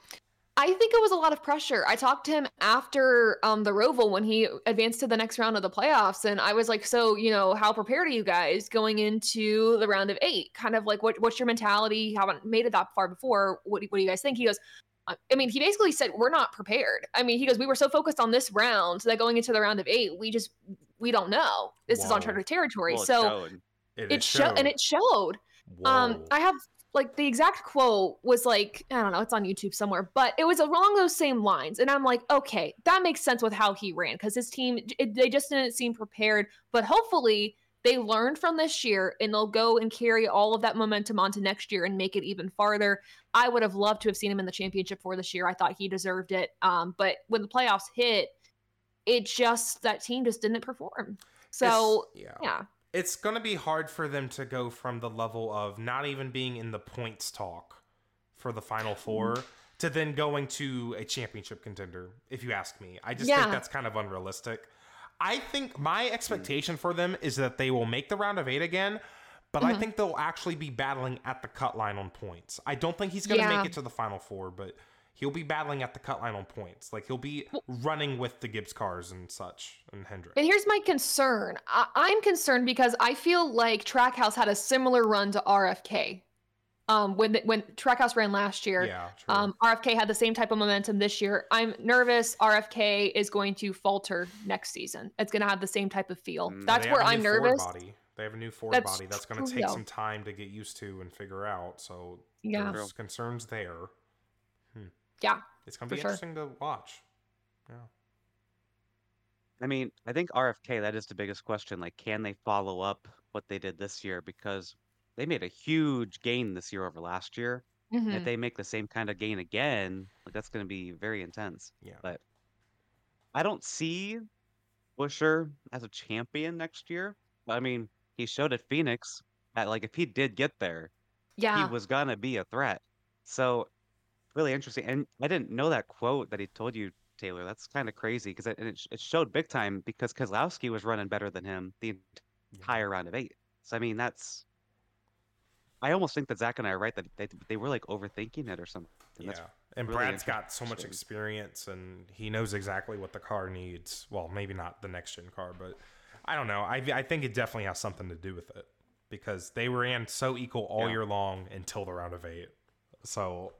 I think it was a lot of pressure. I talked to him after um the Roval when he advanced to the next round of the playoffs and I was like, "So, you know, how prepared are you guys going into the round of 8? Kind of like what what's your mentality? You haven't made it that far before. What do, what do you guys think?" He goes, I mean, he basically said we're not prepared. I mean, he goes, we were so focused on this round that going into the round of eight, we just we don't know. This is Whoa. uncharted territory. Well, it so showed. it showed and it showed um i have like the exact quote was like i don't know it's on youtube somewhere but it was along those same lines and i'm like okay that makes sense with how he ran because his team it, they just didn't seem prepared but hopefully they learned from this year and they'll go and carry all of that momentum onto next year and make it even farther. I would have loved to have seen him in the championship for this year. I thought he deserved it um but when the playoffs hit it just that team just didn't perform. So It's- yeah it's going to be hard for them to go from the level of not even being in the points talk for the final four to then going to a championship contender if you ask me i just Yeah. think that's kind of unrealistic i think my expectation for them is that they will make the round of eight again but i Mhm. think they'll actually be battling at the cut line on points i don't think he's going to Yeah. make it to the final four but he'll be battling at the cut line on points like he'll be running with the gibbs cars and such and hendrick And here's my concern. I- I'm concerned because I feel like Trackhouse had a similar run to RFK. Um, when the, when Trackhouse ran last year, yeah true. um, RFK had the same type of momentum this year. I'm nervous. RFK is going to falter next season. It's going to have the same type of feel. Mm, That's where I'm nervous. Body. They have a new Ford That's body that's going to take though. some time to get used to and figure out. So Yeah. there's concerns there. Yeah, It's going to for be sure. interesting to watch. Yeah. I mean, I think RFK, that is the biggest question. Like, can they follow up what they did this year? Because they made a huge gain this year over last year. And Mhm. if they make the same kind of gain again, like that's going to be very intense. Yeah. But I don't see Buescher as a champion next year. I mean, he showed at Phoenix that like if he did get there, yeah. he was gonna be a threat. So really interesting. And I didn't know that quote that he told you, Taylor. That's kind of crazy because it, it, it showed big time because Keselowski was running better than him the entire round of eight. So I mean, that's. I almost think that Zach and I are right that they, they were like overthinking it or something. Yeah. That's And really Brad's got so much experience and he knows exactly what the car needs. Well, maybe not the next gen car, but I don't know. I, I think it definitely has something to do with it because they ran so equal all Yeah. year long until the round of eight. So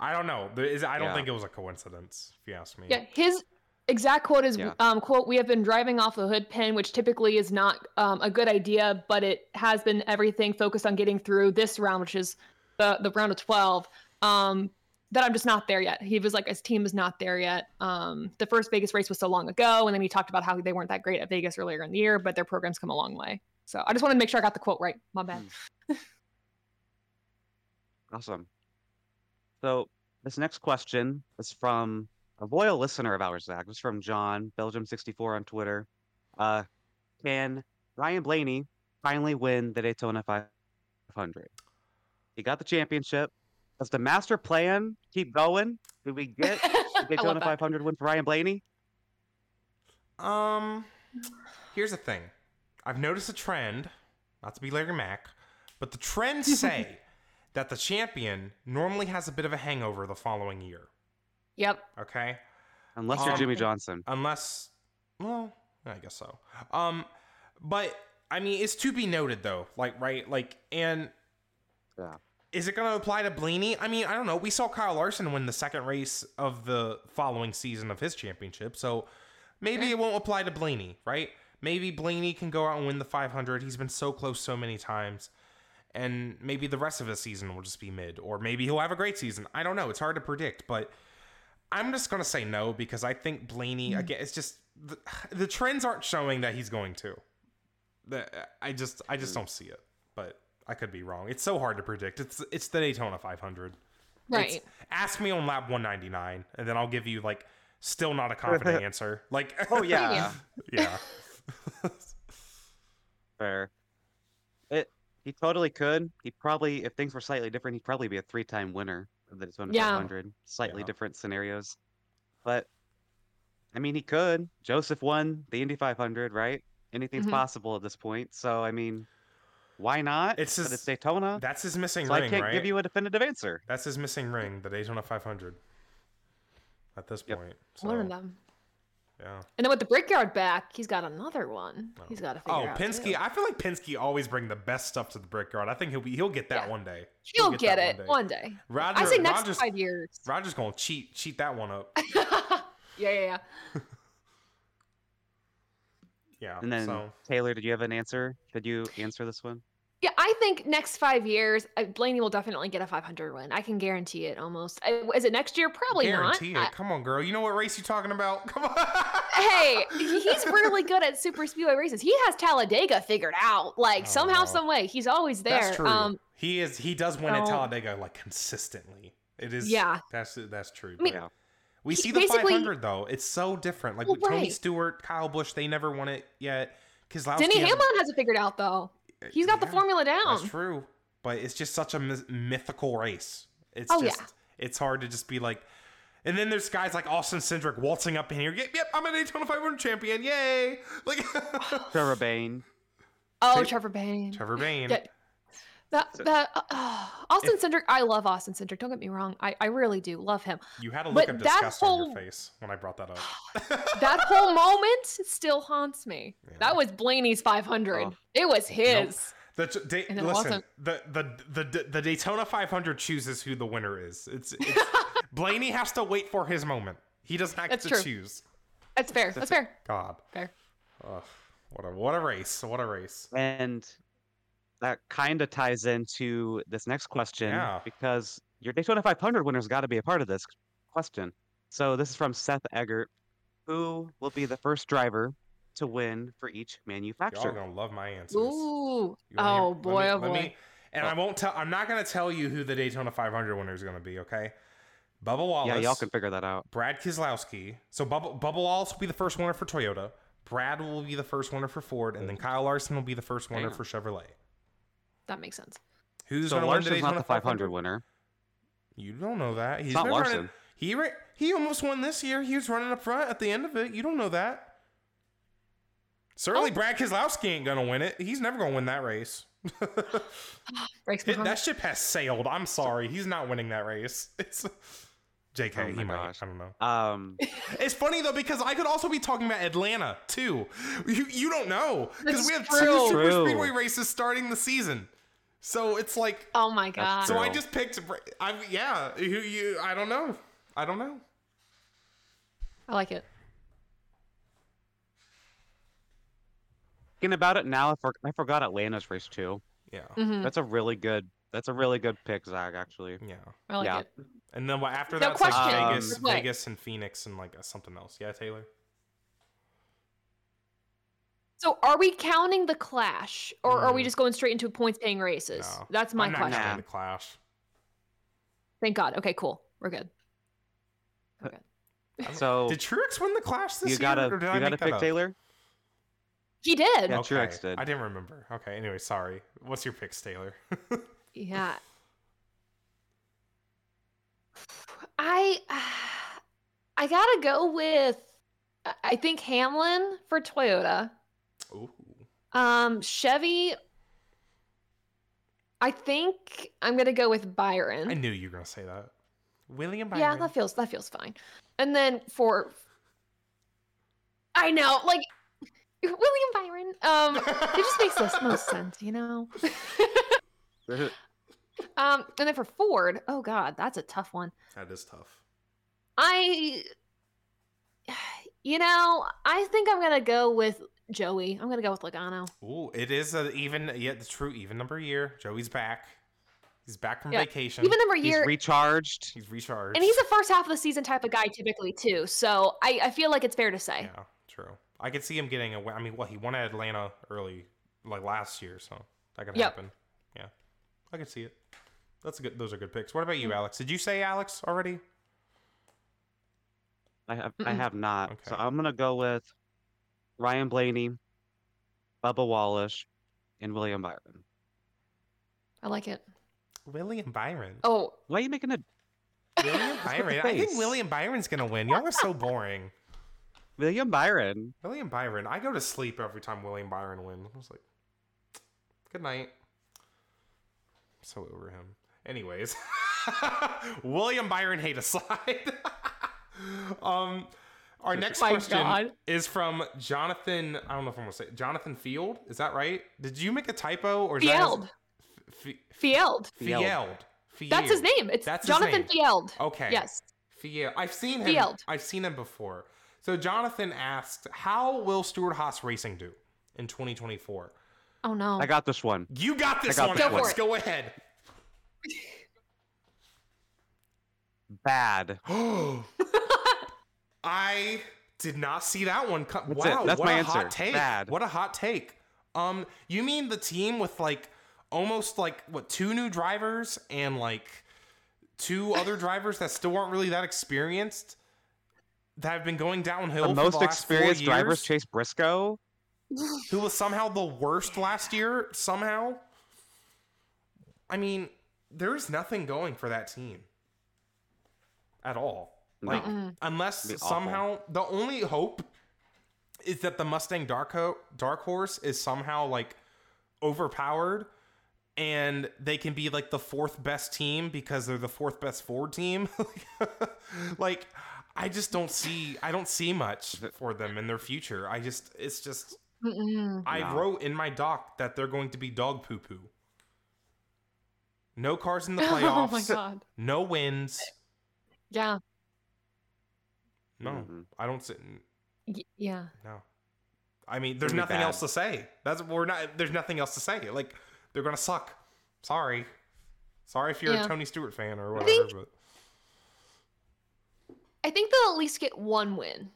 I don't know. There is, I don't Yeah. think it was a coincidence, if you ask me. Yeah, his exact quote is Yeah. um, quote we have been driving off the hood pin which typically is not um, a good idea but it has been everything focused on getting through this round which is the, the round of 12 um, that i'm just not there yet he was like his team is not there yet um, the first vegas race was so long ago and then he talked about how they weren't that great at vegas earlier in the year but their program's come a long way so i just wanted to make sure i got the quote right my bad Awesome. So this next question is from a loyal listener of ours, Zach. It's from John, Belgium64 on Twitter. Uh, can Ryan Blaney finally win the Daytona 500? He got the championship. Does the master plan keep going? Did we get the I love Daytona that. 500 win for Ryan Blaney? Um, here's the thing. I've noticed a trend, not to be Larry Mac, but the trends say that the champion normally has a bit of a hangover the following year. yep Okay, Unless you're Um, Jimmie Johnson. unless, well, I guess so. Um, but I mean, it's to be noted though. Like, right, like, and Yeah. is it going to apply to Blaney? I mean, I don't know. We saw Kyle Larson win the second race of the following season of his championship, so maybe it won't apply to Blaney, right? Maybe Blaney can go out and win the 500. He's been so close so many times. And maybe the rest of his season will just be mid, or maybe he'll have a great season. I don't know. It's hard to predict, but I'm just gonna say no because I think Blaney mm. again. It's just the, the trends aren't showing that he's going to. The, I just I just mm. don't see it, but I could be wrong. It's so hard to predict. It's it's the Daytona 500. Right. It's- ask me on lap 199, and then I'll give you like still not a confident answer. Like Oh yeah, yeah. fair. It he totally could. He probably, if things were slightly different, he'd probably be a three-time winner of the Daytona Yeah. 500. Slightly Yeah. different scenarios, but I mean, he could. Josef won the Indy 500, right? Anything's Mhm. possible at this point. So I mean, why not? It's but just- it's Daytona. That's his missing so I ring, can't right? give you a definitive answer. That's his missing ring, the Daytona 500. At this Yep. point, One of them. Yeah. And then with the Brickyard back, he's got another one. Oh. He's got to figure Oh, out. Penske! too. I feel like Penske always bring the best stuff to the Brickyard. I think he'll be he'll get that Yeah. one day. He'll get get, it one one day. Roger, I say next Roger's, five years. Roger's gonna cheat cheat that one up. yeah, yeah, yeah. Yeah. And then so Taylor, did you have an answer? Did you answer this one? Yeah, I think next five years, uh, Blaney will definitely get a 500 win. I can guarantee it almost. Uh, Is it next year? Probably guarantee not. it. Come on, girl. You know what race you talking about? Come on. Hey, he's really good at super speedway races. He has Talladega figured out. Like Oh, somehow, wow. some way, he's always there. That's true. Um, he is. He does win at Talladega like consistently. It is. Yeah. That's that's true. I mean, yeah. we he see the 500 though. It's so different. Like Well, Tony right. Stewart, Kyle Busch, they never won it yet. Keselowski Denny hasn't- Hamlin has it figured out though. He's got the formula down. That's true, but it's just such a mythical race. It's Oh, yeah. just it's hard to just be like. And then there's guys like Austin Cindric waltzing up in here. Yep, yep, I'm an a Daytona 500 champion. Yay! Like Trevor Bayne. Oh, Trevor Bayne. Trevor Bayne. Yeah. That So- that uh, Austin Cindric. I love Austin Cindric. Don't get me wrong. I, I really do love him. You had a But look of that disgust on your face when I brought that up. That whole moment still haunts me. Yeah. That was Blaney's 500. Oh. It was his. The da- And it listen, wasn't. the, the the the Daytona 500 chooses who the winner is. It's, it's Blaney has to wait for his moment. He does not get That's to true. choose. That's fair. That's fair. God, Fair. Ugh, what a what a race! What a race! And that kind of ties into this next question Yeah. because your Daytona 500 winner's got to be a part of this question. So this is from Seth Eggert. Who will be the first driver to win for each manufacturer. Y'all manufacturer? gonna love my answers. Ooh. You wanna hear- Oh let boy. Oh, me- oh let boy. me- and I won't tell. I'm not gonna tell you who the Daytona 500 winner is gonna be. Okay, Bubba Wallace. yeah, y'all can figure that out. Brad Keselowski. So Bubba, Bubba Wallace will be the first winner for Toyota. Brad will be the first winner for Ford, and then Kyle Larson will be the first winner Damn. for Chevrolet. That makes sense. Who's so gonna win Larson's not the 500 winner. You don't know that. He's not Larson. running- He ra- he almost won this year. He was running up front at the end of it. You don't know that. Certainly, Oh. Brad Keselowski ain't gonna win it. He's never gonna win that race. It- that ship has sailed. I'm sorry. He's not winning that race. It's JK. Oh he my might. gosh. I don't know. Um, It's funny though because I could also be talking about Atlanta too. You you don't know because we have true. two super True. speedway races starting the season. So it's like oh my god. so I just picked. I yeah. Who you I don't know. I don't know. I like it. thinking about it now, I, forgot Atlanta's race too. Yeah. Mhm. That's a really good. That's a really good pick, Zach. Actually. Yeah. I like yeah. it. And then what after that, that's like. Vegas, Um, Vegas and Phoenix and like something else. Yeah, Taylor. So are we counting the clash or are we Mm. just going straight into points paying races? No. That's my I'm not question. counting the Clash. Thank God. Okay, cool. We're good. Okay. So Did Truex win the Clash this you year? gotta or did you I gotta pick? Taylor. He did. Yeah. Yeah. Truex did. I didn't remember. Okay. Anyway, sorry. What's your picks, Taylor? Yeah. I I gotta go with I- I think Hamlin for Toyota. Um Chevy. I think I'm gonna go with Byron. I knew you were gonna say that. William Byron. Yeah, that feels that feels fine. And then for I know, like William Byron. Um it just makes the most sense, you know. um and then for Ford, oh god, that's a tough one. that is tough. I you know, I think I'm gonna go with Joey. I'm gonna go with Logano. Ooh, it is a even. Yeah, it's true. Even number year. Joey's back. He's back from Yeah. vacation. Even number year. He's recharged. he's recharged. and he's a first half of the season type of guy typically too. So I, I feel like it's fair to say. yeah, true. I could see him getting away. I mean, well, he won at Atlanta early, like last year, so that could Yep. happen. Yeah, I could see it. That's a good. Those are good picks. What about Mm. you, Alex? Did you say Alex already? I have I Mm-mm. have not. So I'm gonna go with Ryan Blaney, Bubba Wallace, and William Byron. I like it. William Byron. Oh, Why are you making a William Look at the Byron. I think. William Byron's gonna win. Y'all are so boring. William Byron? William Byron. I go to sleep every time William Byron wins. I was like, good night. I'm so over him. Anyways, William Byron hate aside. um, our next My question God. is from Jonathan. I don't know if I'm gonna say Jonathan Field. Is that right? Did you make a typo or is Field. that his, F- Field. Field. Field? That's his name. It's That's Jonathan name. Field. Okay. Yes. Field. I've seen him. Field. I've seen him before. So Jonathan asked, "How will Stewart Haas Racing do in 2024?" Oh no. I got this one. You got this got one, this one. Alex. Go Go ahead. Bad. I did not see that one. Co- That's it. That's what my a answer. hot take! Bad. What a hot take. Um, you mean the team with like almost like what two new drivers and like two other drivers that still aren't really that experienced that have been going downhill. The most the experienced drivers, Chase Briscoe. who was somehow the worst last year. Somehow, I mean, there's nothing going for that team at all. Like. Mm-mm. unless Be awful. somehow the only hope is that the Mustang Dark Ho- Dark Horse is somehow like overpowered and they can be like the fourth best team because they're the fourth best Ford team. like I just don't see I don't see much for them in their future. I just it's just Mm-mm. I No. wrote in my doc that they're going to be dog poo poo. No cars in the oh playoffs. my god. No wins. Yeah. No, Mhm. I don't see. Y- yeah. No. I mean, there's gonna nothing bad. else to say. That's we're not. There's nothing else to say. Like they're gonna suck. Sorry. Sorry if you're Yeah. a Tony Stewart fan or I whatever. think- but I think they'll at least get one win.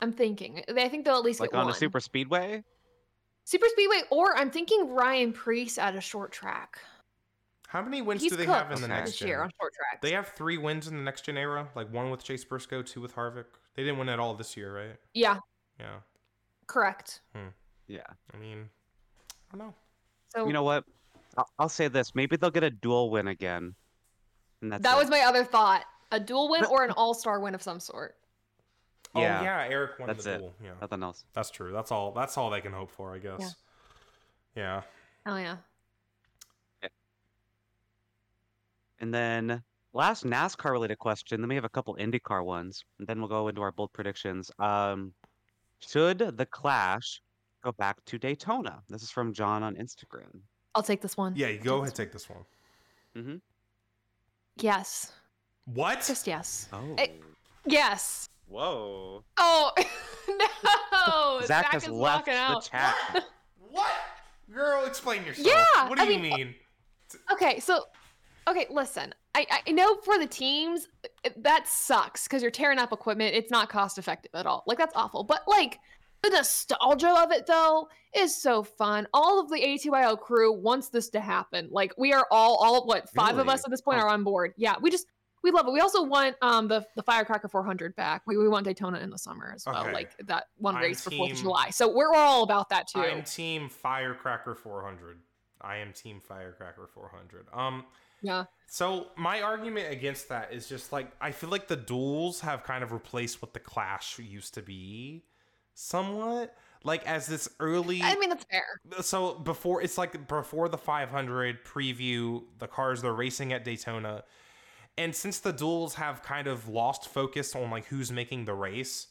I'm thinking. I think they'll at least Like get on one. a super speedway. Super Speedway, or I'm thinking Ryan Preece at a short track. How many wins He's do they have in the next this gen? year on short tracks. They have three wins in the next gen era. Like one with Chase Briscoe, two with Harvick. They didn't win at all this year, right? yeah, Yeah. correct. Hmm. Yeah. I mean, I don't know. So You know what? I'll, I'll say this. Maybe they'll get a duel win again. And that's that it. was my other thought: a duel win or an all-star win of some sort. Yeah. Oh yeah, Aric won That's the it. duel. Yeah, nothing else. that's true. That's all. That's all they can hope for, I guess. Yeah. Oh yeah. And then last NASCAR related question. Then we have a couple IndyCar ones. And then we'll go into our bold predictions. Um, should the Clash go back to Daytona? This is from John on Instagram. I'll take this one. Yeah. You go take ahead, this take this one. Mm-hmm. Yes. What? Just yes. Oh. Eh, Yes. Whoa. Oh no! Zach has is left walking the chat. What? Girl, explain yourself. Yeah, What do I you mean, mean? Okay, so okay, listen. I I know for the teams it- that sucks because you're tearing up equipment. It's not cost effective at all. Like that's awful. But like the nostalgia of it though is so fun. All of the ATYL crew wants this to happen. Like we are all all what five of us at this point Oh. are on board. Yeah, we just we love it. We also want um the the Firecracker 400 back. We, we want Daytona in the summer as well. Okay. Like that one I'm race for Fourth of July. So we're all about that too. I'm Team Firecracker 400. I am Team Firecracker 400. Um, yeah. so my argument against that is just like I feel like the duels have kind of replaced what the Clash used to be, somewhat. Like as this early, I mean that's fair. so before it's like before the 500 preview the cars they're racing at Daytona and since the duels have kind of lost focus on like who's making the race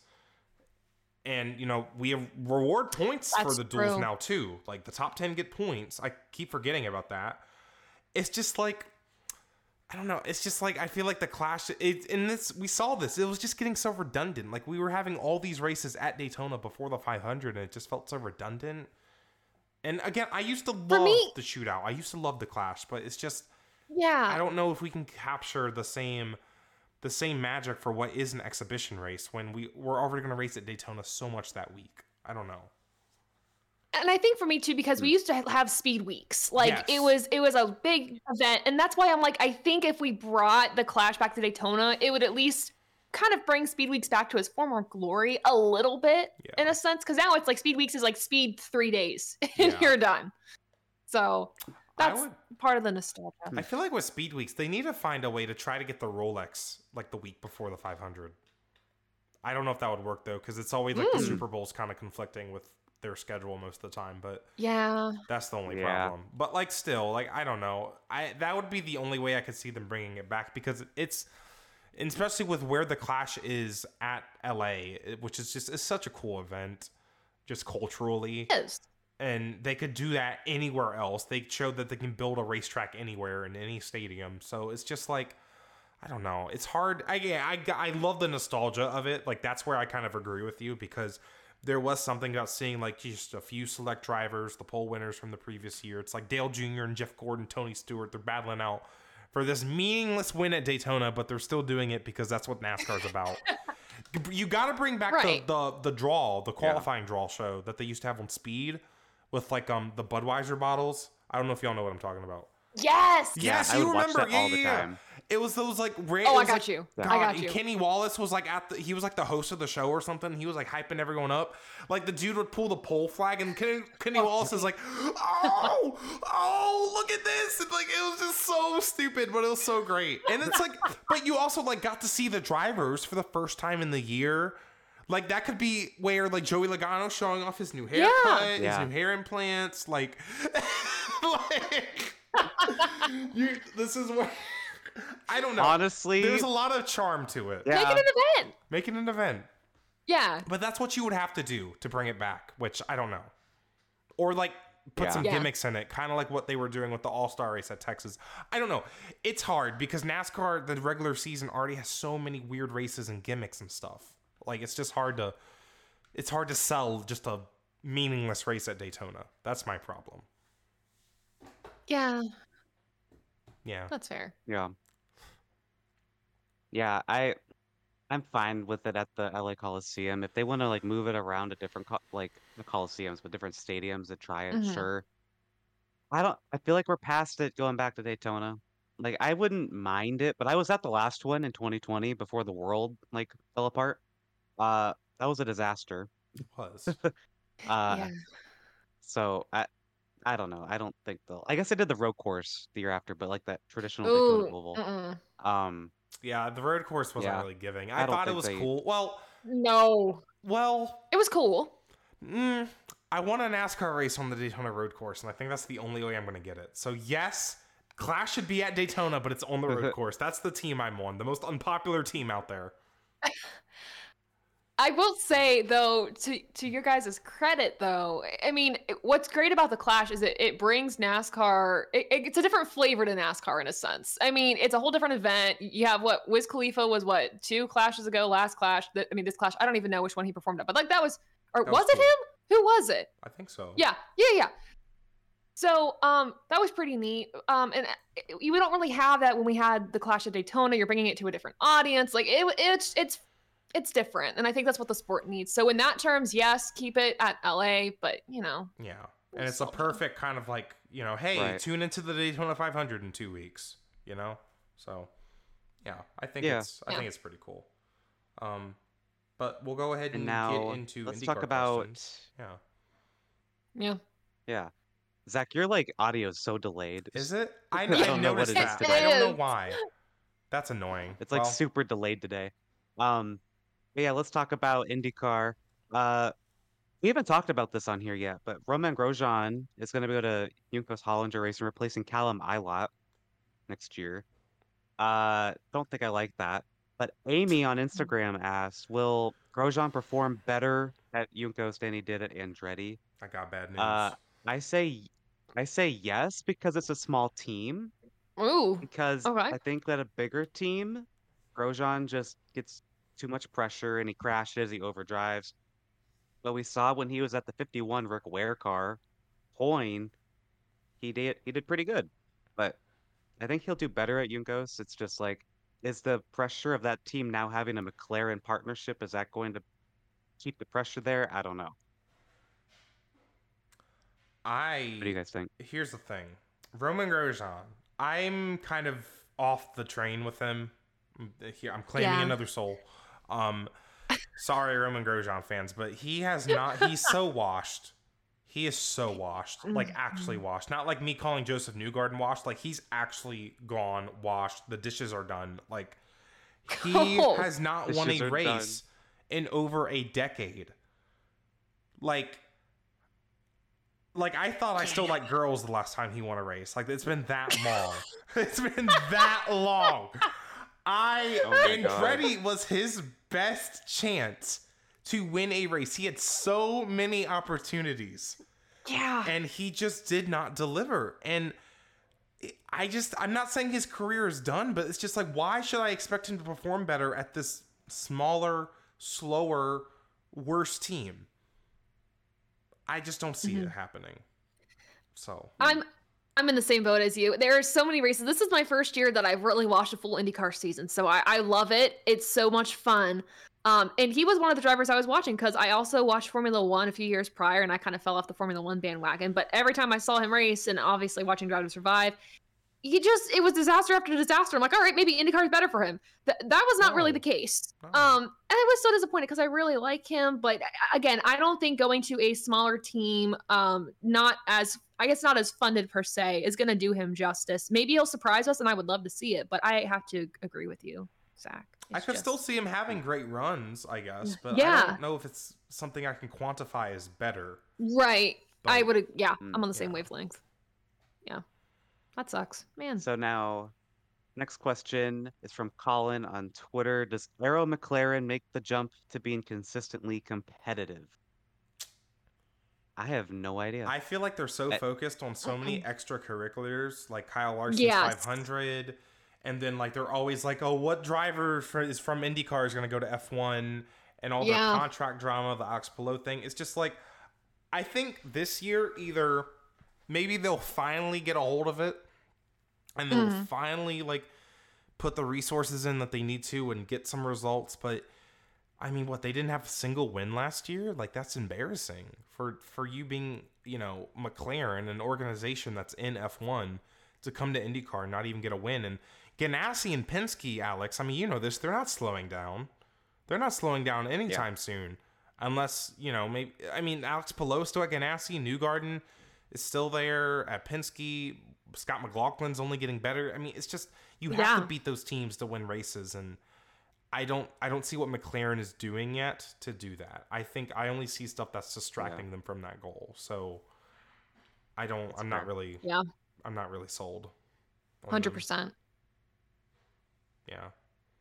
and you know we have reward points for the duels true. now too like the top 10 get points i keep forgetting about that it's just like i don't know it's just like i feel like the clash it in this we saw this it was just getting so redundant like we were having all these races at daytona before the 500 and it just felt so redundant And again, I used to love me- the shootout. I used to love the clash, but it's just yeah. I don't know if we can capture the same the same magic for what is an exhibition race when we we're already going to race at Daytona so much that week. I don't know. And I think for me too, because we used to have speed weeks. Like Yes. it was it was a big event. And that's why I'm like, I think if we brought the clash back to Daytona, it would at least kind of bring speed weeks back to its former glory a little bit Yeah. in a sense. Cause now it's like speed weeks is like speed three days and Yeah. you're done. So that's would part of the nostalgia. I feel like with speed weeks, they need to find a way to try to get the Rolex like the week before the 500. I don't know if that would work though, because it's always like the Mm. Super Bowl's kind of conflicting with their schedule most of the time. But Yeah. that's the only Yeah. problem. But like, still, like I don't know. I that would be the only way I could see them bringing it back because it's, and especially with where the Clash is at LA, which is just is such a cool event, just culturally It is. and they could do that anywhere else. They showed that they can build a racetrack anywhere in any stadium. So it's just like I don't know. It's hard. I yeah, I I love the nostalgia of it. Like that's where I kind of agree with you because there was something about seeing like just a few select drivers, the pole winners from the previous year. It's like Dale Jr. and Jeff Gordon, Tony Stewart. They're battling out for this meaningless win at Daytona, but they're still doing it because that's what NASCAR's about. you got to bring back Right. the, the the draw, the qualifying draw show that they used to have on Speed with like um the Budweiser bottles. I don't know if y'all know what I'm talking about. Yes. Yeah, Yes, I you would watch remember that all yeah, the yeah, yeah. time. It was those like ra- Oh, I got like- you. God, I got and you. Kenny Wallace was like at the he was like the host of the show or something. He was like hyping everyone up. Like the dude would pull the pole flag and Kenny, Kenny oh. Wallace is like, "Oh, oh, look at this." And like it was just so stupid, but it was so great. And it's like but you also like got to see the drivers for the first time in the year. Like that could be where like Joey Logano showing off his new haircut, Yeah. his new hair implants, like like you this is what I don't know. Honestly, There's a lot of charm to it. yeah. Make it an event. Make it an event. Yeah. But that's what you would have to do to bring it back, which I don't know. Or like put Yeah. some Yeah. gimmicks in it, kind of like what they were doing with the All Star race at Texas. I don't know. It's hard because NASCAR, the regular season, already has so many weird races and gimmicks and stuff. Like it's just hard to, it's hard to sell just a meaningless race at Daytona. That's my problem. Yeah. Yeah. That's fair. Yeah. Yeah, I I'm fine with it at the LA Coliseum. If they want to like move it around to different co- like the Coliseums, but different stadiums to try it, Mhm. sure. I don't I feel like we're past it going back to Daytona. Like I wouldn't mind it, but I was at the last one in 2020 before the world like fell apart. Uh that was a disaster. It was. Uh yeah. so I I don't know. I don't think they'll I guess they did the road course the year after, but like that traditional Ooh. Daytona Oval. mm-mm. Um yeah, the road course wasn't Yeah. really giving. I I, thought it was they- cool. Well, No. well, It was cool. Mm, I want a NASCAR race on the Daytona Road Course, and I think that's the only way I'm going to get it. So yes, Clash should be at Daytona, but it's on the road course. That's the team I'm on, the most unpopular team out there. I will say though, to to your guys' credit though, I mean, what's great about the Clash is it, it brings NASCAR. It, it's a different flavor to NASCAR in a sense. I mean, it's a whole different event. You have what Wiz Khalifa was what two clashes ago, last Clash. That I mean, this Clash. I don't even know which one he performed at, but like that was, or That was, was it him? Who was it? I think so. Yeah, yeah, yeah. So, um, that was pretty neat. Um, and uh, we don't really have that when we had the Clash of Daytona. You're bringing it to a different audience. Like it, it's it's it's different, and I think that's what the sport needs. So, in that terms, yes, keep it at LA. But you know, Yeah. And it's a perfect kind of like, you know, hey, Right. tune into the Daytona 500 in two weeks, you know? So, yeah, I think Yeah. it's I Yeah. think it's pretty cool. Um, but we'll go ahead and, and now get into let's IndyCar talk about questions. Yeah. yeah. yeah. Zach, your like audio is so delayed. Is it? I, I I, don't know what it is that. today. I don't know why. That's annoying. It's like Well, super delayed today. Um, but yeah, let's talk about IndyCar. Uh, we haven't talked about this on here yet, but Romain Grosjean is going to go to Juncos Hollinger Racing, replacing Callum Ilott next year. Uh, don't think I like that. But Amy on Instagram asked, "Will Grosjean perform better at Juncos than he did at Andretti?" I got bad news. Uh, I say, I say yes because it's a small team. Ooh, because Okay. I think that a bigger team, Grosjean just gets too much pressure and he crashes, he overdrives. But we saw when he was at the 51 Rick Ware car, point, he did he did pretty good. But I think he'll do better at Juncos. It's just like, is the pressure of that team now having a McLaren partnership, is that going to keep the pressure there? I don't know. I. What do you guys think? Here's the thing, Romain Grosjean. I'm kind of off the train with him. Here, I'm claiming Yeah. another soul. Um, sorry, Romain Grosjean fans, but he has not. He's so washed. He is so washed, like actually washed. Not like me calling Josef Newgarden washed. Like he's actually gone washed. The dishes are done. Like he Oh. has not won a are done. race in over a decade. Like like I thought I still liked girls the last time he won a race. Like it's been that long. it's been that long. I Oh my God. Andretti was his best chance to win a race. He had so many opportunities Yeah. and he just did not deliver. And I just I'm not saying his career is done, but it's just like why should I expect him to perform better at this smaller, slower, worse team? I just don't see it mm-hmm. happening. So I'm I'm in the same boat as you. There are so many races. This is my first year that I've really watched a full IndyCar season, so I, I love it. It's so much fun. Um, and he was one of the drivers I was watching because I also watched Formula One a few years prior, and I kind of fell off the Formula One bandwagon. But every time I saw him race, and obviously watching Drive to Survive, he just it was disaster after disaster. I'm like, all right, maybe IndyCar is better for him. Th- that was not really the case. No. Um, and I was so disappointed because I really like him, but again, I don't think going to a smaller team, um, not as I guess not as funded per se, is going to do him justice. Maybe he'll surprise us, and I would love to see it. But I have to agree with you, Zack. I It's could just- still see him having great runs, I guess, but yeah. I Yeah. don't know if it's something I can quantify as better. right. I would. Yeah, Mm, I'm on the same yeah. wavelength. Yeah, that sucks, man. So now, next question is from Colin on Twitter. Does Arrow McLaren make the jump to being consistently competitive? I have no idea. I feel like they're so I- focused on so many extracurriculars, like Kyle Larson's Yes. 500, and then like they're always like, "Oh, what driver fr- is from IndyCar is going to go to F1?" and all Yeah. the contract drama, the Alex Palou thing. It's just like, I think this year either maybe they'll finally get a hold of it, and they'll Mhm. finally like put the resources in that they need to and get some results, but. I mean, what they didn't have a single win last year? Like that's embarrassing for for you being, you know, McLaren, an organization that's in F1, to come to IndyCar and not even get a win. And Ganassi and Penske, Alex, I mean, you know this, they're not slowing down. They're not slowing down anytime soon, unless you know, maybe. I mean, Alex Palou still at Ganassi, Newgarden is still there at Penske. Scott McLaughlin's only getting better. I mean, it's just you have Yeah. to beat those teams to win races and. I don't I don't see what McLaren is doing yet to do that. I think I only see stuff that's distracting them from that goal. So I don't That's I'm not really Yeah. I'm not really sold. Hundred percent. Yeah.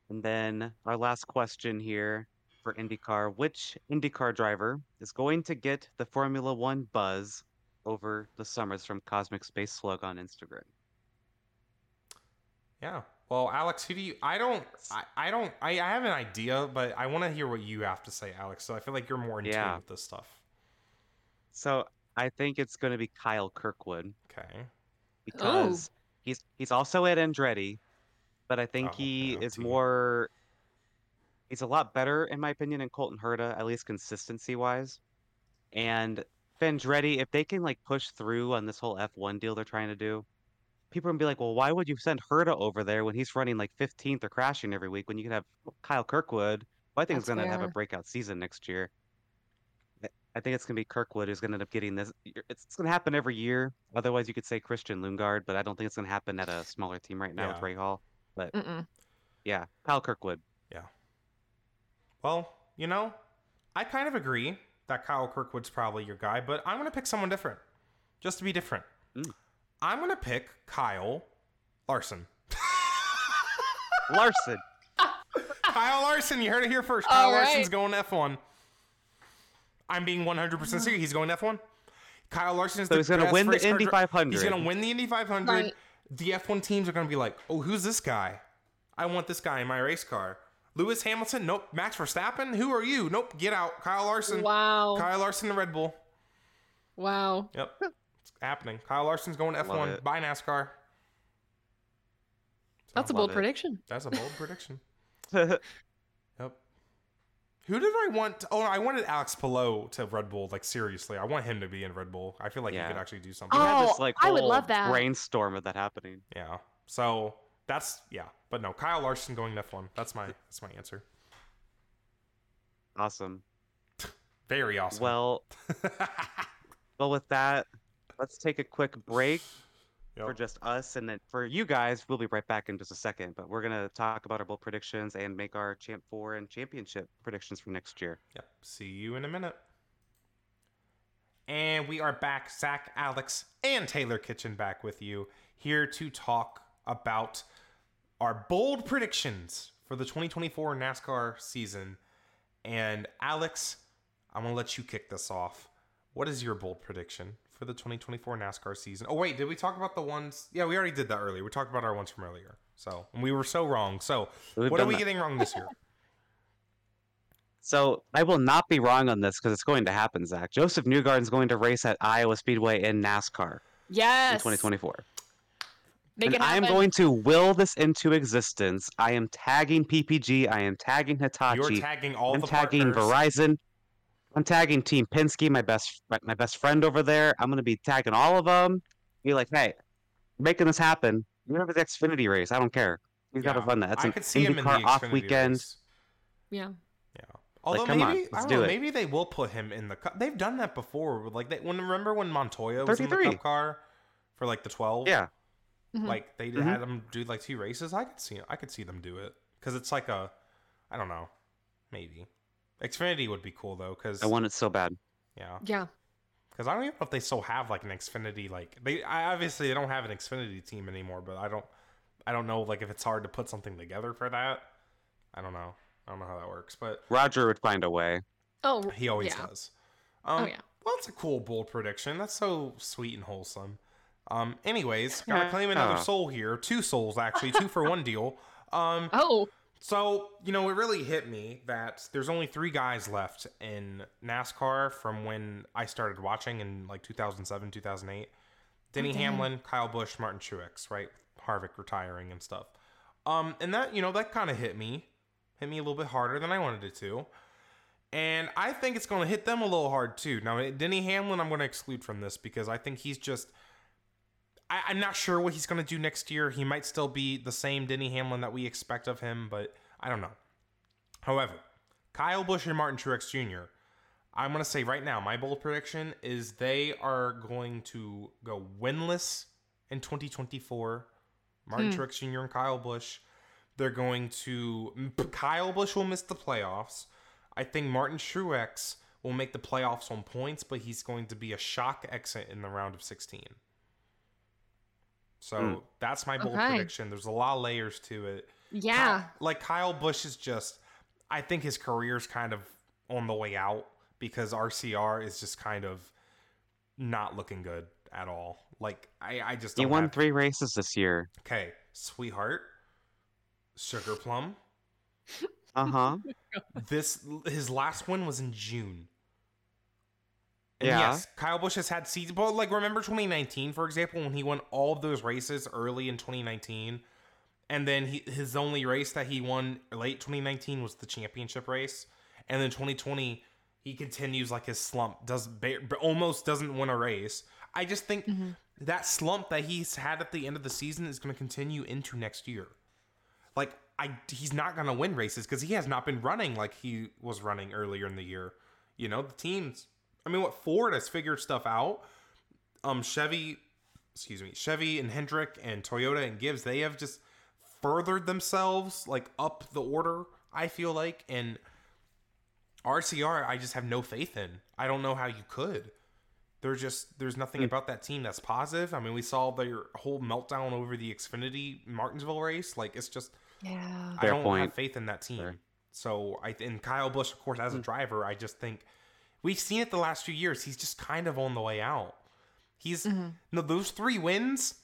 And then our last question here for IndyCar Which IndyCar driver is going to get the Formula One buzz over the summers from Cosmic Space Slug on Instagram? Yeah. Well, Alex, who do you I don't I, I don't I, I have an idea, but I want to hear what you have to say, Alex. So I feel like you're more in tune with this stuff. So I think it's going to be Kyle Kirkwood Okay. because he's he's also at Andretti, but I think Oh, he yeah, is more. He's a lot better, in my opinion, than Colton Herta, at least consistency wise. And Andretti, if they can like push through on this whole F1 deal they're trying to do, people are gonna be like, well, why would you send Herta over there when he's running like 15th or crashing every week when you can have Kyle Kirkwood, who I think is That's gonna have a breakout season next year. I- I think it's gonna be Kirkwood who's gonna end up getting this. It's, it's gonna happen every year. Otherwise, you could say Christian Lundgaard, but I don't think it's gonna happen at a smaller team right now with Rahal. Mm-mm. Yeah, Kyle Kirkwood. Yeah. Well, you know, I kind of agree that Kyle Kirkwood's probably your guy, but I'm going to pick someone different. Just to be different. Mm. I'm going to pick Kyle Larson. Larson. Kyle Larson, you heard it here first. All Kyle Larson's going F1. I'm being 100% serious. He's going F1. Kyle Larson is So the he's gonna win the Indy 500. He's going to win the Indy 500. Right. The F1 teams are going to be like, oh, who's this guy? I want this guy in my race car. Lewis Hamilton? Nope. Max Verstappen? Who are you? Nope. Get out. Kyle Larson. Wow. Kyle Larson and Red Bull. Wow. Yep. It's happening. Kyle Larson's going to Love F1. it. Bye NASCAR. That's a bold it. prediction. That's a bold prediction. Yep. Who did I want? oh, I wanted Alex Palou to Red Bull. Like seriously, I want him to be in Red Bull. I feel like Yeah. he could actually do something. Oh, we had this Oh, like I would love that. brainstorm of that happening. Yeah. So that's yeah. But no, Kyle Larson going to F1. That's my that's my answer. Awesome. Very awesome. Well, well, with that, let's take a quick break Yep. for just us, and then for you guys, we'll be right back in just a second. But we're gonna talk about our bold predictions and make our champ four and championship predictions for next year. Yep. See you in a minute. And we are back, Zack, Alex, and Taylor Kitchen back with you here to talk about our bold predictions for the 2024 NASCAR season. And Alex, I'm going to let you kick this off. What is your bold prediction for the 2024 NASCAR season? Oh, wait, did we talk about the ones? Yeah, we already did that earlier. We talked about our ones from earlier. So, and we were so wrong. So, We've what are we that. getting wrong this year? So I will not be wrong on this because it's going to happen, Zack. Josef Newgarden's going to race at Iowa Speedway in NASCAR Yes. in 2024. Make and it I am going to will this into existence. I am tagging PPG. I am tagging Hitachi. You're Hitachi. tagging all I'm the tagging partners. Verizon. I'm tagging Team Penske, my best my best friend over there. I'm gonna be tagging all of them. Be like, hey, making this happen. You remember the Xfinity race? I don't care. He's got to run that. That's I an could see him in the IndyCar off Xfinity weekend. race. Yeah. Yeah. Although come on, maybe I let's don't do know, it. maybe they will put him in the cup. They've done that before. Like they when remember when Montoya was in the cup car for like the 12? Yeah, Mhm. Like they Mhm. had them do like two races. I could see I could see them do it cuz it's like a I don't know. Maybe. Xfinity would be cool though cuz I want it so bad. yeah. Yeah. Cuz I don't even know if they still have like an Xfinity like they I obviously they don't have an Xfinity team anymore, but I don't I don't know like if it's hard to put something together for that. I don't know. I don't know how that works, but Roger would find a way. Oh, He always yeah. does. Um, Oh, yeah. Well, that's a cool bold prediction. That's so sweet and wholesome. Um, anyways, gotta claim another Oh. soul here. Two souls actually, two for one deal. Um, Oh, so you know, it really hit me that there's only three guys left in NASCAR from when I started watching in like 2007, 2008. Denny Oh. Hamlin, Kyle Busch, Martin Truex, right? Harvick retiring and stuff. Um, and that you know that kind of hit me, hit me a little bit harder than I wanted it to. And I think it's going to hit them a little hard too. Now, Denny Hamlin, I'm going to exclude from this because I think he's just. I, I'm not sure what he's going to do next year. He might still be the same Denny Hamlin that we expect of him, but I don't know. However, Kyle Busch and Martin Truex Jr., I'm going to say right now, my bold prediction is they are going to go winless in 2024. Martin Hmm. Truex Jr. and Kyle Busch. They're going to. Kyle Busch will miss the playoffs. I think Martin Truex will make the playoffs on points, but he's going to be a shock exit in the round of 16. So Hmm. that's my bold Okay. prediction. There's a lot of layers to it. yeah. Ky- like Kyle Busch is just, I think his career's kind of on the way out because RCR is just kind of not looking good at all. Like I, I just He don't won have- three races this year. Okay, sweetheart, sugar plum. Uh huh. This his last one was in June. And Yeah. yes, Kyle Busch has had seasons, but like remember 2019, for example, when he won all of those races early in 2019, and then he his only race that he won late 2019 was the championship race, and then 2020 he continues like his slump, does almost doesn't win a race. I just think Mhm. that slump that he's had at the end of the season is going to continue into next year. Like I, he's not going to win races because he has not been running like he was running earlier in the year. You know, the teams. I mean, what Ford has figured stuff out. Um, Chevy, excuse me, Chevy and Hendrick and Toyota and Gibbs, they have just furthered themselves like up the order. I feel like and RCR, I just have no faith in. I don't know how you could. There's just there's nothing Hmm. about that team that's positive. I mean, we saw their whole meltdown over the Xfinity Martinsville race. Like it's just Yeah. I Fair don't have faith in that team. Fair. So I and Kyle Busch, of course, as a Hmm. driver, I just think we've seen it the last few years. He's just kind of on the way out. He's Mhm. no those three wins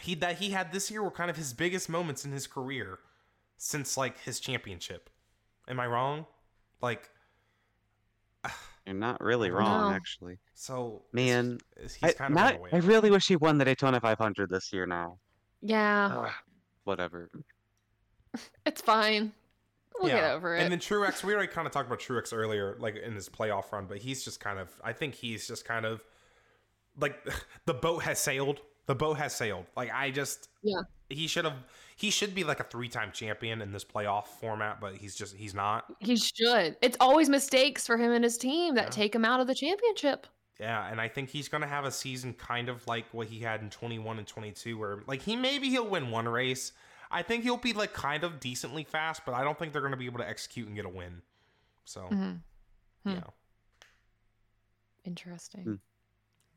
he that he had this year were kind of his biggest moments in his career since like his championship. Am I wrong? Like You're not really wrong, know. actually. So Man, he's, I, he's kind of not- on the way. I really wish he won the Daytona 500 this year now. Yeah, Ugh, whatever. it's fine. We'll get Yeah. over it. And then Truex, we already kind of talked about Truex earlier, like in his playoff run, but he's just kind of, I think he's just kind of like the boat has sailed. The boat has sailed. Like I just, Yeah. he should have, he should be like a three time champion in this playoff format, but he's just, he's not. he should. It's always mistakes for him and his team that Yeah. take him out of the championship. Yeah, and I think he's going to have a season kind of like what he had in 21 and 22 where like he maybe he'll win one race. I think he'll be like kind of decently fast, but I don't think they're going to be able to execute and get a win. So, Mhm. Hmm. yeah. Interesting.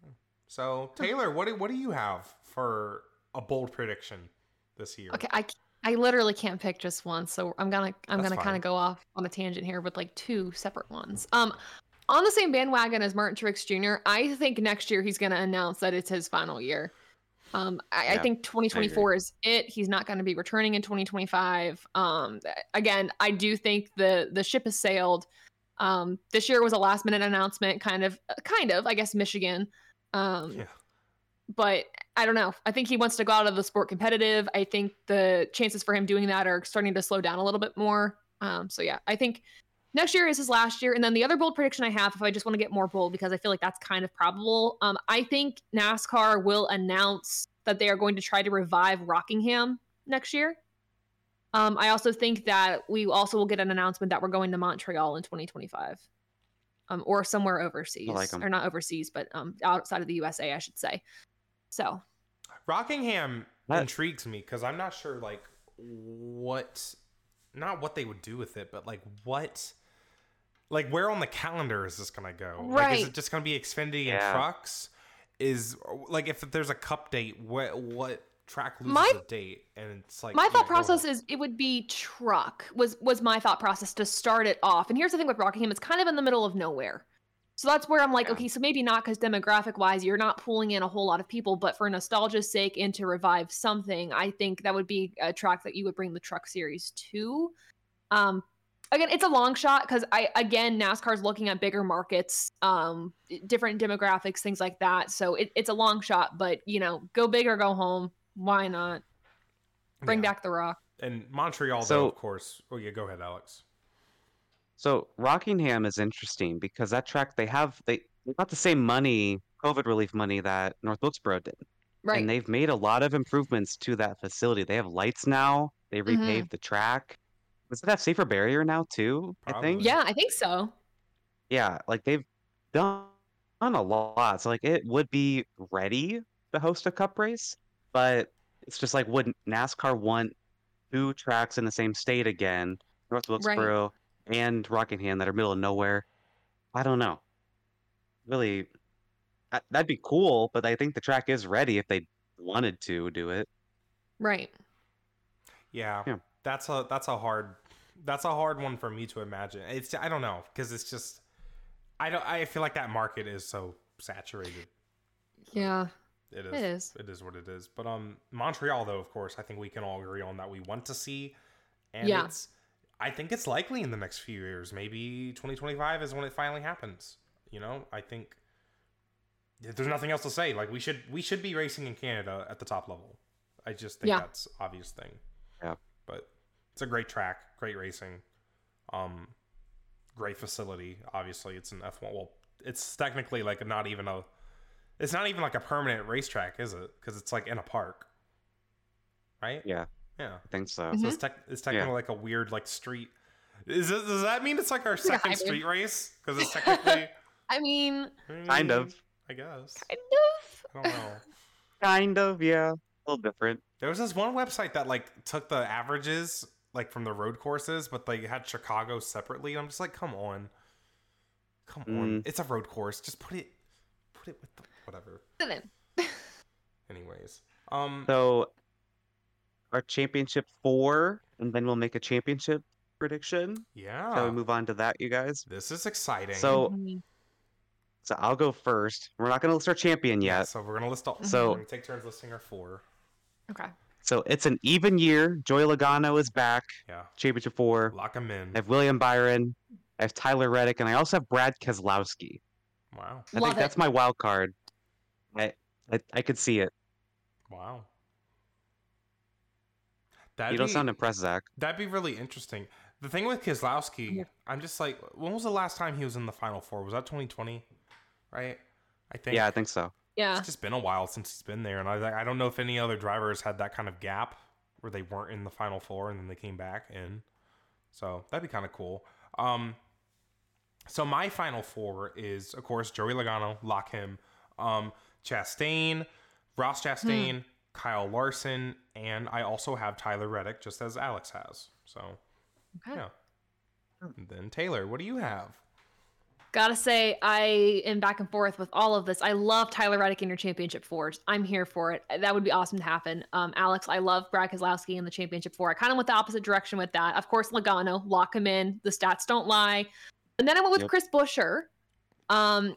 Hmm. So, Taylor, what do, what do you have for a bold prediction this year? Okay, I I literally can't pick just one, so I'm gonna I'm That's gonna kind of go off on a tangent here with like two separate ones. Um, on the same bandwagon as Martin Truex Jr., I think next year he's gonna announce that it's his final year. Um, I, I think 2024 is it. He's not going to be returning in 2025. Um, again, I do think the the ship has sailed. Um, this year was a last minute announcement, kind of, uh, kind of, I guess, Michigan. Um, Yeah. but I don't know. I think he wants to go out of the sport competitive. I think the chances for him doing that are starting to slow down a little bit more. Um, so yeah, I think next year is his last year. And then the other bold prediction I have, if I just want to get more bold, because I feel like that's kind of probable, um, I think NASCAR will announce that they are going to try to revive Rockingham next year. Um, I also think that we also will get an announcement that we're going to Montreal in 2025. Um, or somewhere overseas, like 'em. or not overseas, but um, outside of the USA, I should say. So Rockingham That- intrigues me because I'm not sure, like, what, not what they would do with it, but like what, like, where on the calendar is this gonna go? Like, is it just gonna be Xfinity Yeah. and trucks? Is like if there's a cup date, what what track loses My- a date? And it's like my thought process is it would be truck was was my thought process to start it off and here's the thing with rockingham it's kind of in the middle of nowhere so that's where i'm like Yeah. okay so maybe not because demographic wise you're not pulling in a whole lot of people but for nostalgia's sake and to revive something i think that would be a track that you would bring the truck series to um again it's a long shot because i again nascar's looking at bigger markets um different demographics things like that so it, it's a long shot but you know go big or go home why not bring Yeah. back the rock and Montreal though, of course. Oh yeah, go ahead, Alex. So Rockingham is interesting because that track they have they they got the same money, COVID relief money that North Wilkesboro did. Right. And they've made a lot of improvements to that facility. They have lights now. They Mhm. repaved the track. Does it have safer barrier now too? I think. Yeah, I think so. Yeah, like they've done done a lot. So like it would be ready to host a cup race, but it's just like would NASCAR want two tracks in the same state again, North Wilkesboro and Rockingham that are middle of nowhere? I don't know. Really, that- that'd be cool, but I think the track is ready if they wanted to do it. Right. Yeah, Yeah. that's a that's a hard that's a hard one for me to imagine. It's I don't know because it's just I don't I feel like that market is so saturated. Yeah, It is. it is. It is what it is. But um, Montreal though, of course, I think we can all agree on that. We want to see, and Yeah. it's. I think it's likely in the next few years. Maybe 2025 is when it finally happens. You know, I think. There's nothing else to say. Like we should we should be racing in Canada at the top level. I just think Yeah. that's obvious thing. Yeah. But it's a great track, great racing, um, great facility. Obviously, it's an F1. Well, it's technically like not even a it's not even like a permanent racetrack, is it? Because it's like in a park, right? Yeah, Yeah. I think so. Mhm. So it's, tech it's technically like a weird like street. Is it, does that mean it's like our second hybrid. street race? Because it's technically I mean, Kind of. I guess. kind of. I don't know. Kind of, yeah. A little different. There was this one website that like took the averages like from the road courses, but they had Chicago separately. I'm just like, come on, come on. Mm. It's a road course. Just put it, put it with the whatever. Then. Anyways, um, So our championship four, and then we'll make a championship prediction. yeah, Shall we move on to that, you guys? this is exciting. So- Mhm. So I'll go first. We're not going to list our champion yeah, yet. so we're gonna list all. So- we're gonna take turns listing our four. okay. So it's an even year. Joey Logano is back, Yeah, championship four. lock him in. I have William Byron, I have Tyler Reddick, and I also have Brad Keselowski. Wow. I Love think that's my wild card. I, I I could see it. Wow. That'd you don't be, sound impressed, Zack. That'd be really interesting. The thing with Keselowski, Yeah. I'm just like, when was the last time he was in the Final Four? Was that 2020? Right? I think. Yeah, I think so. Yeah. It's just been a while since he's been there, and I I don't know if any other drivers had that kind of gap where they weren't in the Final Four and then they came back in. So that'd be kind of cool. Um, so my Final Four is, of course, Joey Logano, lock him, um, Chastain, Ross Chastain, Kyle Larson, and I also have Tyler Reddick, just as Alex has. So Okay. yeah. And then Taylor, what do you have? Gotta say, I am back and forth with all of this. I love Tyler Reddick in your championship fours. I'm here for it. That would be awesome to happen. Um, Alex, I love Brad Keselowski in the championship four. I kind of went the opposite direction with that. Of course, Logano, lock him in. The stats don't lie. And then I went with Yep. Chris Buescher, um,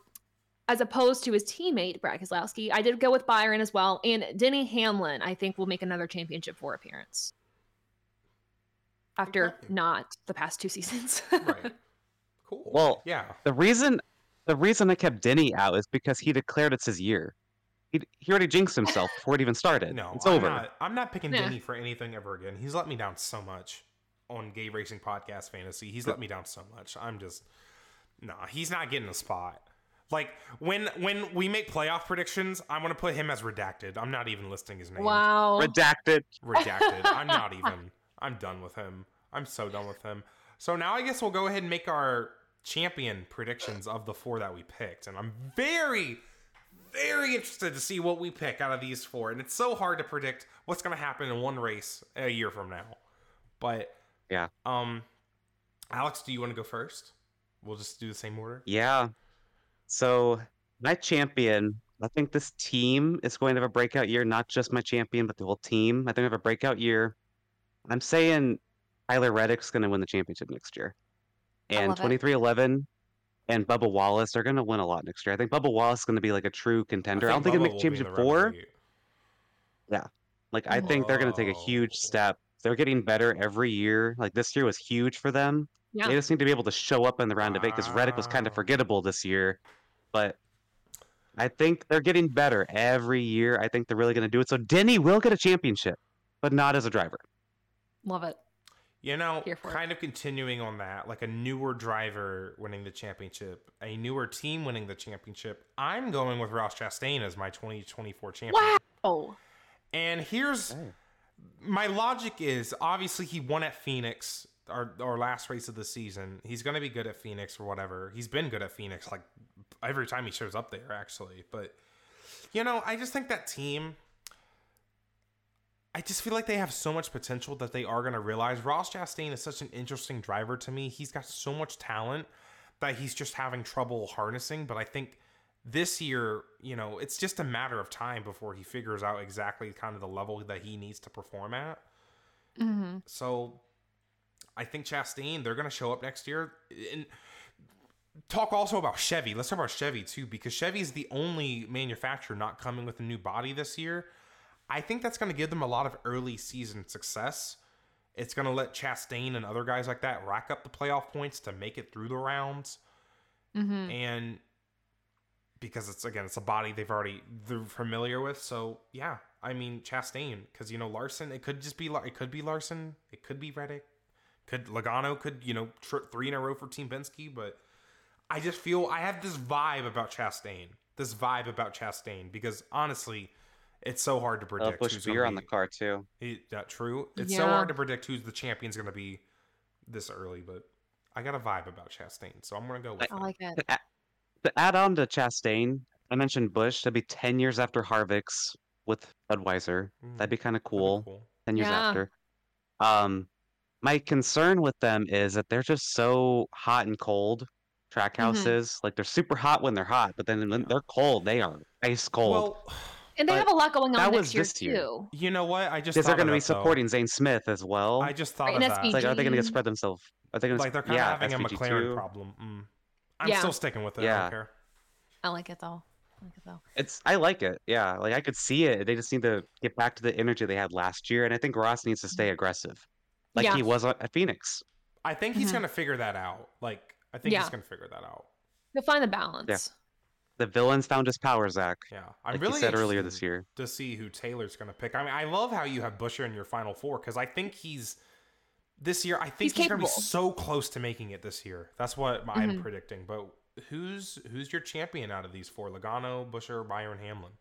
as opposed to his teammate Brad Keselowski. I did go with Byron as well, and Denny Hamlin. I think will make another championship four appearance after Okay. not the past two seasons. Right. Cool. Well, yeah. The reason the reason I kept Denny out is because he declared it's his year. He he already jinxed himself before it even started. No, it's I'm over. Not, I'm not picking Yeah. Denny for anything ever again. He's let me down so much on Gay Racing Podcast Fantasy. He's let me down so much. I'm just nah. He's not getting a spot. Like when when we make playoff predictions, I'm gonna put him as redacted. I'm not even listing his name. wow. Redacted. Redacted. I'm not even. I'm done with him. I'm so done with him. So now I guess we'll go ahead and make our champion predictions of the four that we picked, and I'm very, very interested to see what we pick out of these four. And it's so hard to predict what's going to happen in one race a year from now. But Yeah. um, Alex, do you want to go first? We'll just do the same order. Yeah. So my champion, I think this team is going to have a breakout year, not just my champion, but the whole team. I think we have a breakout year. I'm saying Tyler Reddick's going to win the championship next year. And 2311 and Bubba Wallace are going to win a lot next year. I think Bubba Wallace is going to be like a true contender. I, don't think he'll make championship four. Bull. Like I think they're going to take a huge step. They're getting better every year. Like this year was huge for them. Yeah. They just need to be able to show up in the round of eight because Reddick was kind of forgettable this year. But I think they're getting better every year. I think they're really going to do it. So Denny will get a championship, but not as a driver. Love it. You know, Here for it. kind of continuing on that, like a newer driver winning the championship, a newer team winning the championship. I'm going with Ross Chastain as my 2024 champion. Wow. And here's my logic is obviously he won at Phoenix, our, our last race of the season. He's going to be good at Phoenix or whatever. He's been good at Phoenix like every time he shows up there, actually. But, you know, I just think that team. I just feel like they have so much potential that they are going to realize. Ross Chastain is such an interesting driver to me. He's got so much talent that he's just having trouble harnessing. But I think this year, you know, it's just a matter of time before he figures out exactly kind of the level that he needs to perform at. hmm So I think Chastain, they're going to show up next year. And talk also about Chevy. Let's talk about Chevy too, because Chevy is the only manufacturer not coming with a new body this year. I think that's going to give them a lot of early season success. It's going to let Chastain and other guys like that rack up the playoff points to make it through the rounds hmm and because it's again it's a body they've already they're familiar with so yeah i mean chastain because you know larson it could just be it could be larson it could be reddick could logano could you know three in a row for team Penske, but i just feel i have this vibe about chastain this vibe about chastain because honestly it's so hard to They'll predict push who's gonna beer on the car too. is that true? It's so hard to predict who's the champion's going to be this early, but I got a vibe about Chastain, so I'm going to go with I him. like it. To add, to add on to Chastain, I mentioned Busch. That'd be 10 years after Harvick's with Budweiser. Mm, That'd be kind of that'd cool. 10 years Yeah. after. Um, my concern with them is that they're just so hot and cold. Track Mhm. houses, like they're super hot when they're hot, but then when they're cold, they are ice cold. Well, And they But have a lot going that on was next year this year. too. you know what? I just because they're going to be supporting Zane Smith as well. I just thought Right, of that. Like, are they going to get spread themselves? Are they going to Like they're kind yeah, of having a McLaren too. problem. Mm. I'm Yeah. still sticking with it. I Yeah. don't care. I like it though. I like it though. It's I like it. Yeah, like I could see it. They just need to get back to the energy they had last year, and I think Ross needs to stay aggressive, like Yeah. he was at at Phoenix. I think he's Mhm. going to figure that out. Like I think Yeah. he's gonna figure that out. He'll find the balance. The villains found his balance. The villains found his power, Zack. Yeah, I'm Like really you said earlier this year. to see who Taylor's gonna pick. I mean, I love how you have Buescher in your final four because I think he's this year. I think He's he's, gonna be so close to making it this year. That's what I'm Mhm. predicting. But who's who's your champion out of these four? Logano, Buescher, Byron, Hamlin.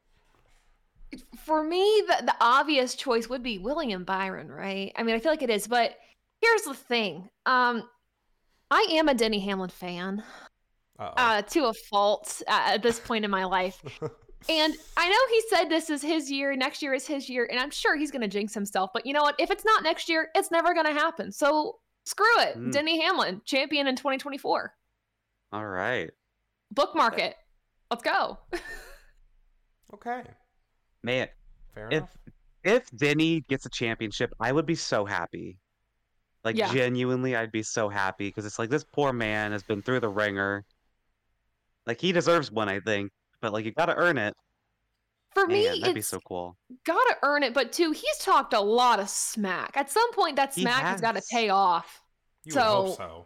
For me, the, the obvious choice would be William Byron, right? I mean, I feel like it is, but here's the thing. Um, I am a Denny Hamlin fan. Uh-oh. uh, to a fault uh, at this point in my life. And I know he said this is his year, next year is his year, and I'm sure he's going to jinx himself. But you know what? If it's not next year, it's never going to happen. So screw it. Mm. Denny Hamlin, champion in 2024. All right. Bookmark it. Let's go. okay, Man, fair if enough. if Denny gets a championship, I would be so happy. Like Yeah. genuinely, I'd be so happy because it's like this poor man has been through the ringer. Like he deserves one, I think, but like you got to earn it. For me, Man, that'd be so cool. got to earn it. But too, he's talked a lot of smack. At some point, that smack has got to pay off. You would hope so- so.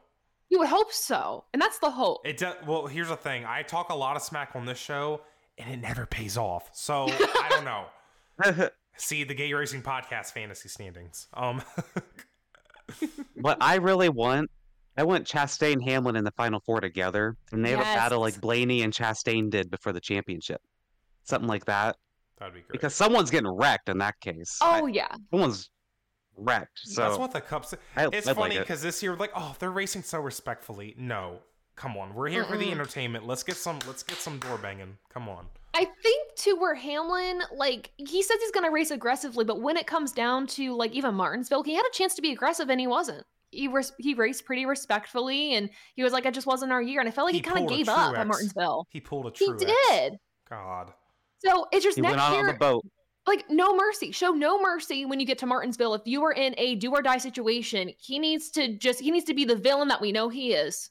You would hope so. And that's the hope. It does. Well, here's the thing. I talk a lot of smack on this show, and it never pays off. So I don't know. See the Gay Racing Podcast fantasy standings. Um, what I really want, I want Chastain and Hamlin in the final four together, and they have a battle like Blaney and Chastain did before the championship, something like that. that'd be great. Because someone's getting wrecked in that case. Oh, I- oh, yeah. someone's wrecked. So that's what the Cups. I, It's I'd like funny it. because this year, like, oh, they're racing so respectfully. No, come on, we're here for the entertainment. Let's get some. Let's get some door banging. Come on. I think too where Hamlin, like he says he's gonna race aggressively, but when it comes down to like even Martinsville, he had a chance to be aggressive and he wasn't. He res- he raced pretty respectfully and he was like, "I just wasn't our year. And I felt like he, He kind of gave up Truex. at Martinsville. He pulled a He true. did. God. So it's just he next went out year, on the boat. like no mercy. Show no mercy when you get to Martinsville. If you are in a do or die situation, he needs to just he needs to be the villain that we know he is,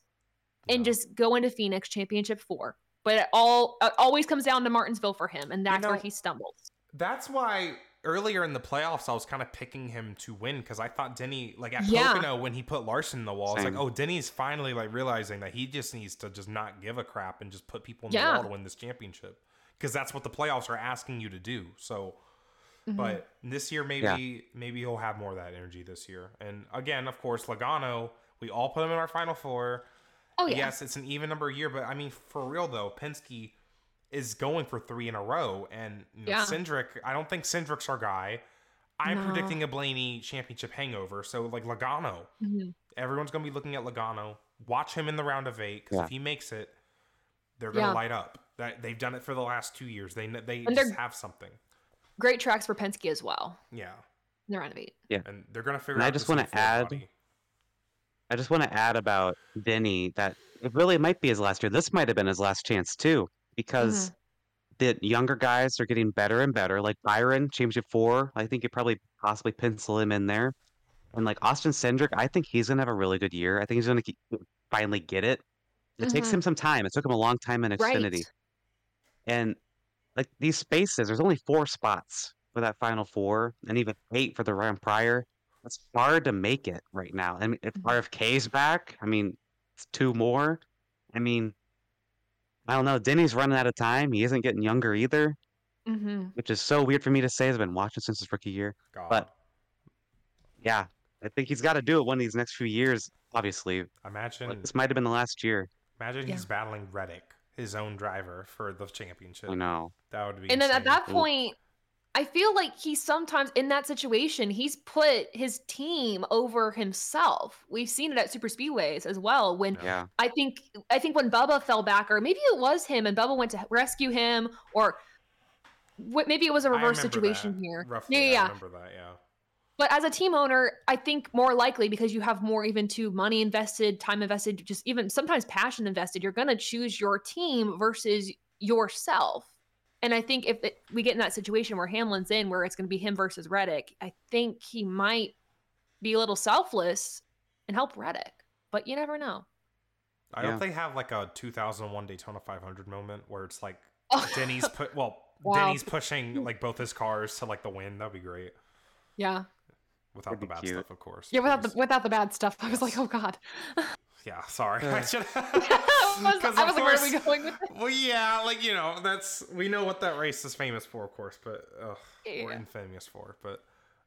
and Yeah. just go into Phoenix Championship four. But it all it always comes down to Martinsville for him, and that's where know, he stumbles. That's why earlier in the playoffs I was kind of picking him to win because I thought Denny, like at Yeah. Pocono when he put Larson in the wall, it's like, oh, Denny's finally like realizing that he just needs to just not give a crap and just put people in Yeah. the wall to win this championship because that's what the playoffs are asking you to do. So, Mhm. but this year maybe maybe he'll have more of that energy this year. And again, of course, Logano, we all put him in our final four. Oh yeah, Yes, it's an even number year, but I mean, for real though, Penske is going for three in a row, and you know, Yeah. Cindric. I don't think Cindric's our guy. I'm No. predicting a Blaney championship hangover. So like Logano, Mhm. everyone's gonna be looking at Logano. Watch him in the round of eight because Yeah. if he makes it, they're gonna Yeah. light up. That they've done it for the last two years. They they And just have something. great tracks for Penske as well. Yeah, in The round of eight. Yeah. and they're gonna figure And out. I just want wanna to add- I just want to add about Vinny that it really might be his last year. This might have been his last chance too, because Mm-hmm. the younger guys are getting better and better. Like Byron, championship four, I think you probably possibly pencil him in there. And like Austin Cindric, I think he's gonna have a really good year. I think he's gonna finally get it. It takes Mhm. him some time. It took him a long time in Xfinity. Right. And like these spaces, there's only four spots for that final four, and even eight for the round prior. It's hard to make it right now. I mean, if Mhm. RFK's back, I mean, it's two more. I mean, I don't know. Denny's running out of time. He isn't getting younger either, hmm which is so weird for me to say. I've been watching since his rookie year. God. but- Yeah, I think he's got to do it one of these next few years. Obviously, imagine but this might have been the last year. imagine Yeah. he's battling Reddick, his own driver for the championship. I know. That would be. And then at that point, I feel like he sometimes in that situation he's put his team over himself. We've seen it at super speedways as well. When Yeah, I think I think when Bubba fell back, or maybe it was him, and Bubba went to rescue him, or wh- maybe it was a reverse situation that. here. Roughly, yeah, I yeah. remember that. Yeah. But as a team owner, I think more likely because you have more even to money invested, time invested, just even sometimes passion invested, you're going to choose your team versus yourself. And I think if it, we get in that situation where Hamlin's in, where it's going to be him versus Reddick, I think he might be a little selfless and help Reddick. But you never know. I Yeah. hope they have like a 2001 Daytona 500 moment where it's like Oh, Denny's put well, Wow. Denny's pushing like both his cars to like the win. That'd be great yeah, without the bad cute. stuff, of course. yeah. Without the without the bad stuff, I was like, oh god. yeah, sorry. Uh. I should. I was, 'Cause I was like, where are we course- going with this? Well, yeah, like you know, that's we know what that race is famous for, of course, but ugh, or infamous for. But,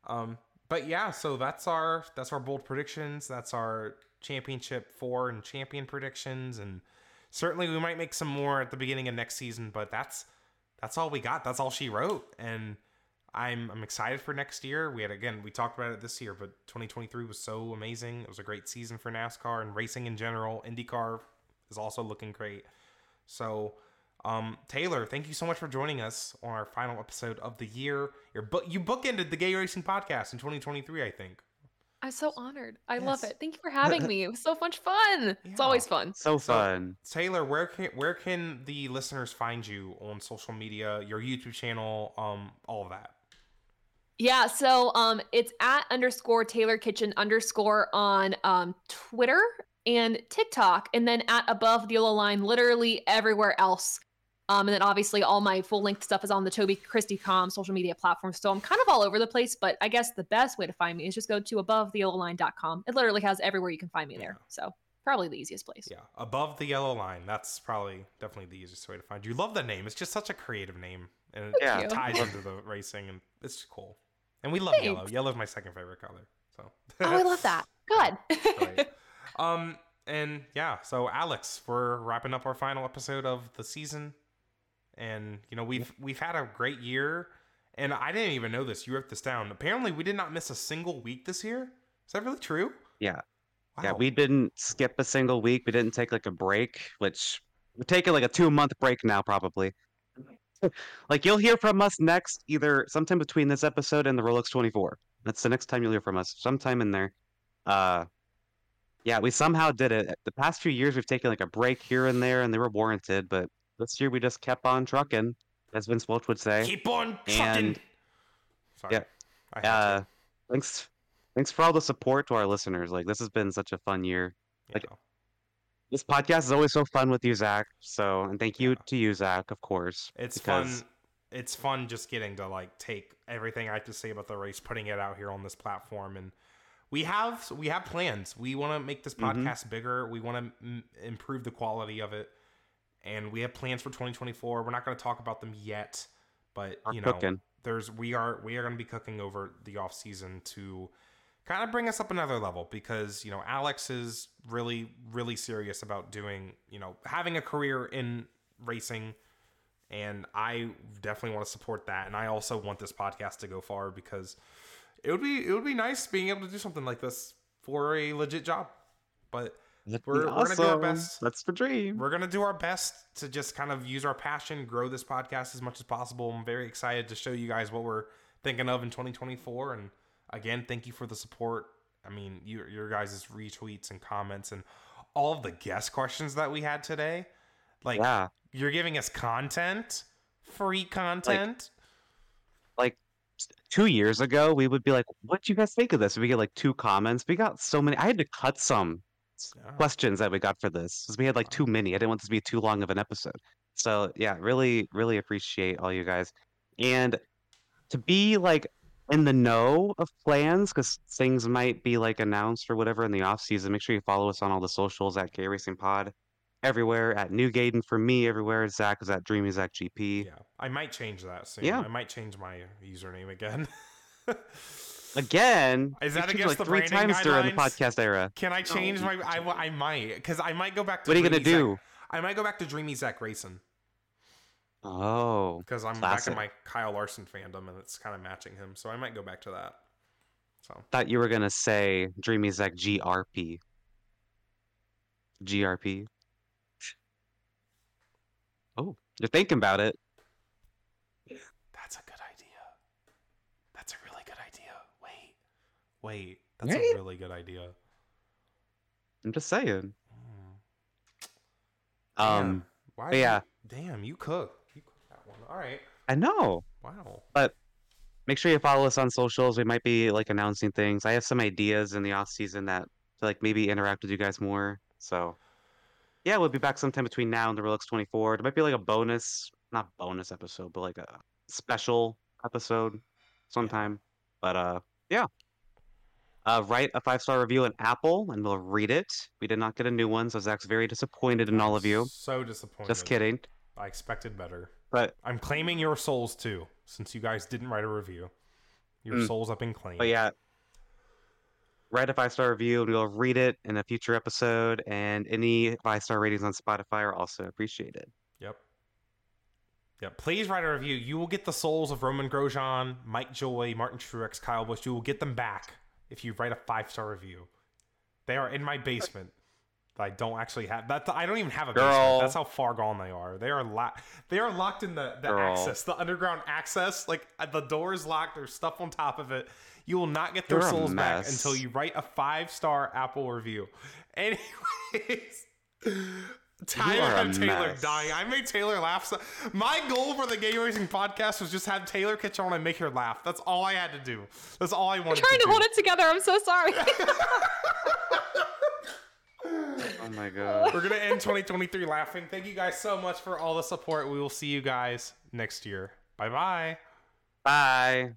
um, but yeah, so that's our that's our bold predictions. That's our championship four and champion predictions, and certainly we might make some more at the beginning of next season. But that's that's all we got. That's all she wrote, and I'm I'm excited for next year. We had again we talked about it this year, but 2023 was so amazing. It was a great season for NASCAR and racing in general. IndyCar is also looking great. So, um, Taylor, thank you so much for joining us on our final episode of the year. Your book you bookended the Gay Racing Podcast in 2023, I think. I'm so honored. I love it. Thank you for having me. It was so much fun. It's always fun. So So- fun. Taylor, where can where can the listeners find you on social media, your YouTube channel, um, all of that? Yeah, so um it's at underscore Taylor Kitchen underscore on um Twitter and TikTok, and then at above the yellow line, literally everywhere else. Um, and then obviously all my full length stuff is on the Toby Christie Com social media platforms. So I'm kind of all over the place, but I guess the best way to find me is just go to above the yellow line.com. It literally has everywhere you can find me there. So probably the easiest place. Yeah, above the yellow line. That's probably definitely the easiest way to find you. Love the name. It's just such a creative name, and it Yeah. ties into the racing, and it's cool. And we love yellow. Thanks. Yellow's my second favorite color. So. Oh, I love that. Good. Um, and yeah, so Alex, we're wrapping up our final episode of the season, and you know we've we've had a great year, and I didn't even know this. You wrote this down. Apparently, we did not miss a single week this year. Is that really true? Yeah. Wow. Yeah, we didn't skip a single week. We didn't take like a break, which we're taking like a two month break now, probably. like you'll hear from us next, either sometime between this episode and the Rolex 24. That's the next time you'll hear from us, sometime in there. Uh, yeah, we somehow did it. The past few years, we've taken like a break here and there, and they were warranted. But this year, we just kept on trucking, as Vince Welch would say. keep on trucking. Sorry. yeah, Uh, thanks, thanks for all the support to our listeners. Like this has been such a fun year. like, Yeah. This podcast is always so fun with you, Zack. So, and thank you Yeah. to you, Zack, of course. It's because- fun. It's fun just getting to like take everything I have to say about the race, putting it out here on this platform, and we have we have plans. We want to make this Mhm. podcast bigger. We want to m- improve the quality of it, and we have plans for 2024. We're not going to talk about them yet, but We're you know, cooking. there's we are we are going to be cooking over the off season to kind of bring us up another level because you know Alex is really really serious about doing you know having a career in racing and I definitely want to support that and I also want this podcast to go far because it would be it would be nice being able to do something like this for a legit job but That'd we're- we're gonna do our best. That's the dream. we're gonna do our best to just kind of use our passion, grow this podcast as much as possible. I'm very excited to show you guys what we're thinking of in 2024. And again, thank you for the support. I mean, your your guys' retweets and comments and all of the guest questions that we had today. Like yeah. you're giving us content, free content. Like s- two years ago, we would be like, what do you guys think of this? We get like two comments. We got so many. I had to cut some Yeah. Oh. questions that we got for this because we had like too many. I didn't want this to be too long of an episode. So yeah, really, really appreciate all you guys. And to be like in the know of plans because things might be like announced or whatever in the off season, make sure you follow us on all the socials at Gay Racing Pod. Everywhere at New Gayden for me, everywhere. Zack is at Dreamy Zack GP. yeah, I might change that soon. Yeah. I might change my uh, username again. Again, Is that against like the three times during the podcast era? Can I change you my? I might because I might go back to. What are you gonna Dreamy Zack- do? I might go back to Dreamy Zack Racing Oh, because I'm back in my Kyle Larson fandom and it's kind of matching him. So I might go back to that. So thought you were gonna say Dreamy Zack GRP. GRP. Oh, you're thinking about it. that's a good idea. That's a really good idea. Wait, wait, that's Right? a really good idea. I'm just saying. Hmm. Um, Damn. Why? yeah. Damn, you cook. You cook that one. All right. I know. Wow. But make sure you follow us on socials. We might be like announcing things. I have some ideas in the off season that to like maybe interact with you guys more. So yeah, we'll be back sometime between now and the Rolex 24. It might be like a bonus, not bonus episode, but like a special episode sometime. But uh yeah. Uh, write a five star review on Apple, and we'll read it. We did not get a new one, so Zack's very disappointed in all of you. So disappointed. Just kidding. I expected better. But I'm claiming your souls too, since you guys didn't write a review. Your Mm. souls have been claimed. but yeah, write a five star review, and we'll read it in a future episode. And any five star ratings on Spotify are also appreciated. Yep. Yep. Please write a review. You will get the souls of Romain Grosjean, Mike Joy, Martin Truex, Kyle Busch. You will get them back if you write a five star review. They are in my basement. I don't actually have that. I don't even have a basement. Girl. That's how far gone they are. They are locked. They are locked in the the Girl. access, the underground access. Like uh, the door is locked. There's stuff on top of it. You will not get their You're souls back until you write a five star Apple review. Anyways. Tyler are a and Taylor mess. dying. I made Taylor laugh. So my goal for the Gay Racing podcast was just have Taylor catch on and make her laugh. That's all I had to do. That's all I wanted. I'm trying to, to do. hold it together. I'm so sorry. Oh my god. We're gonna end 2023 laughing. Thank you guys so much for all the support. We will see you guys next year. Bye bye. Bye.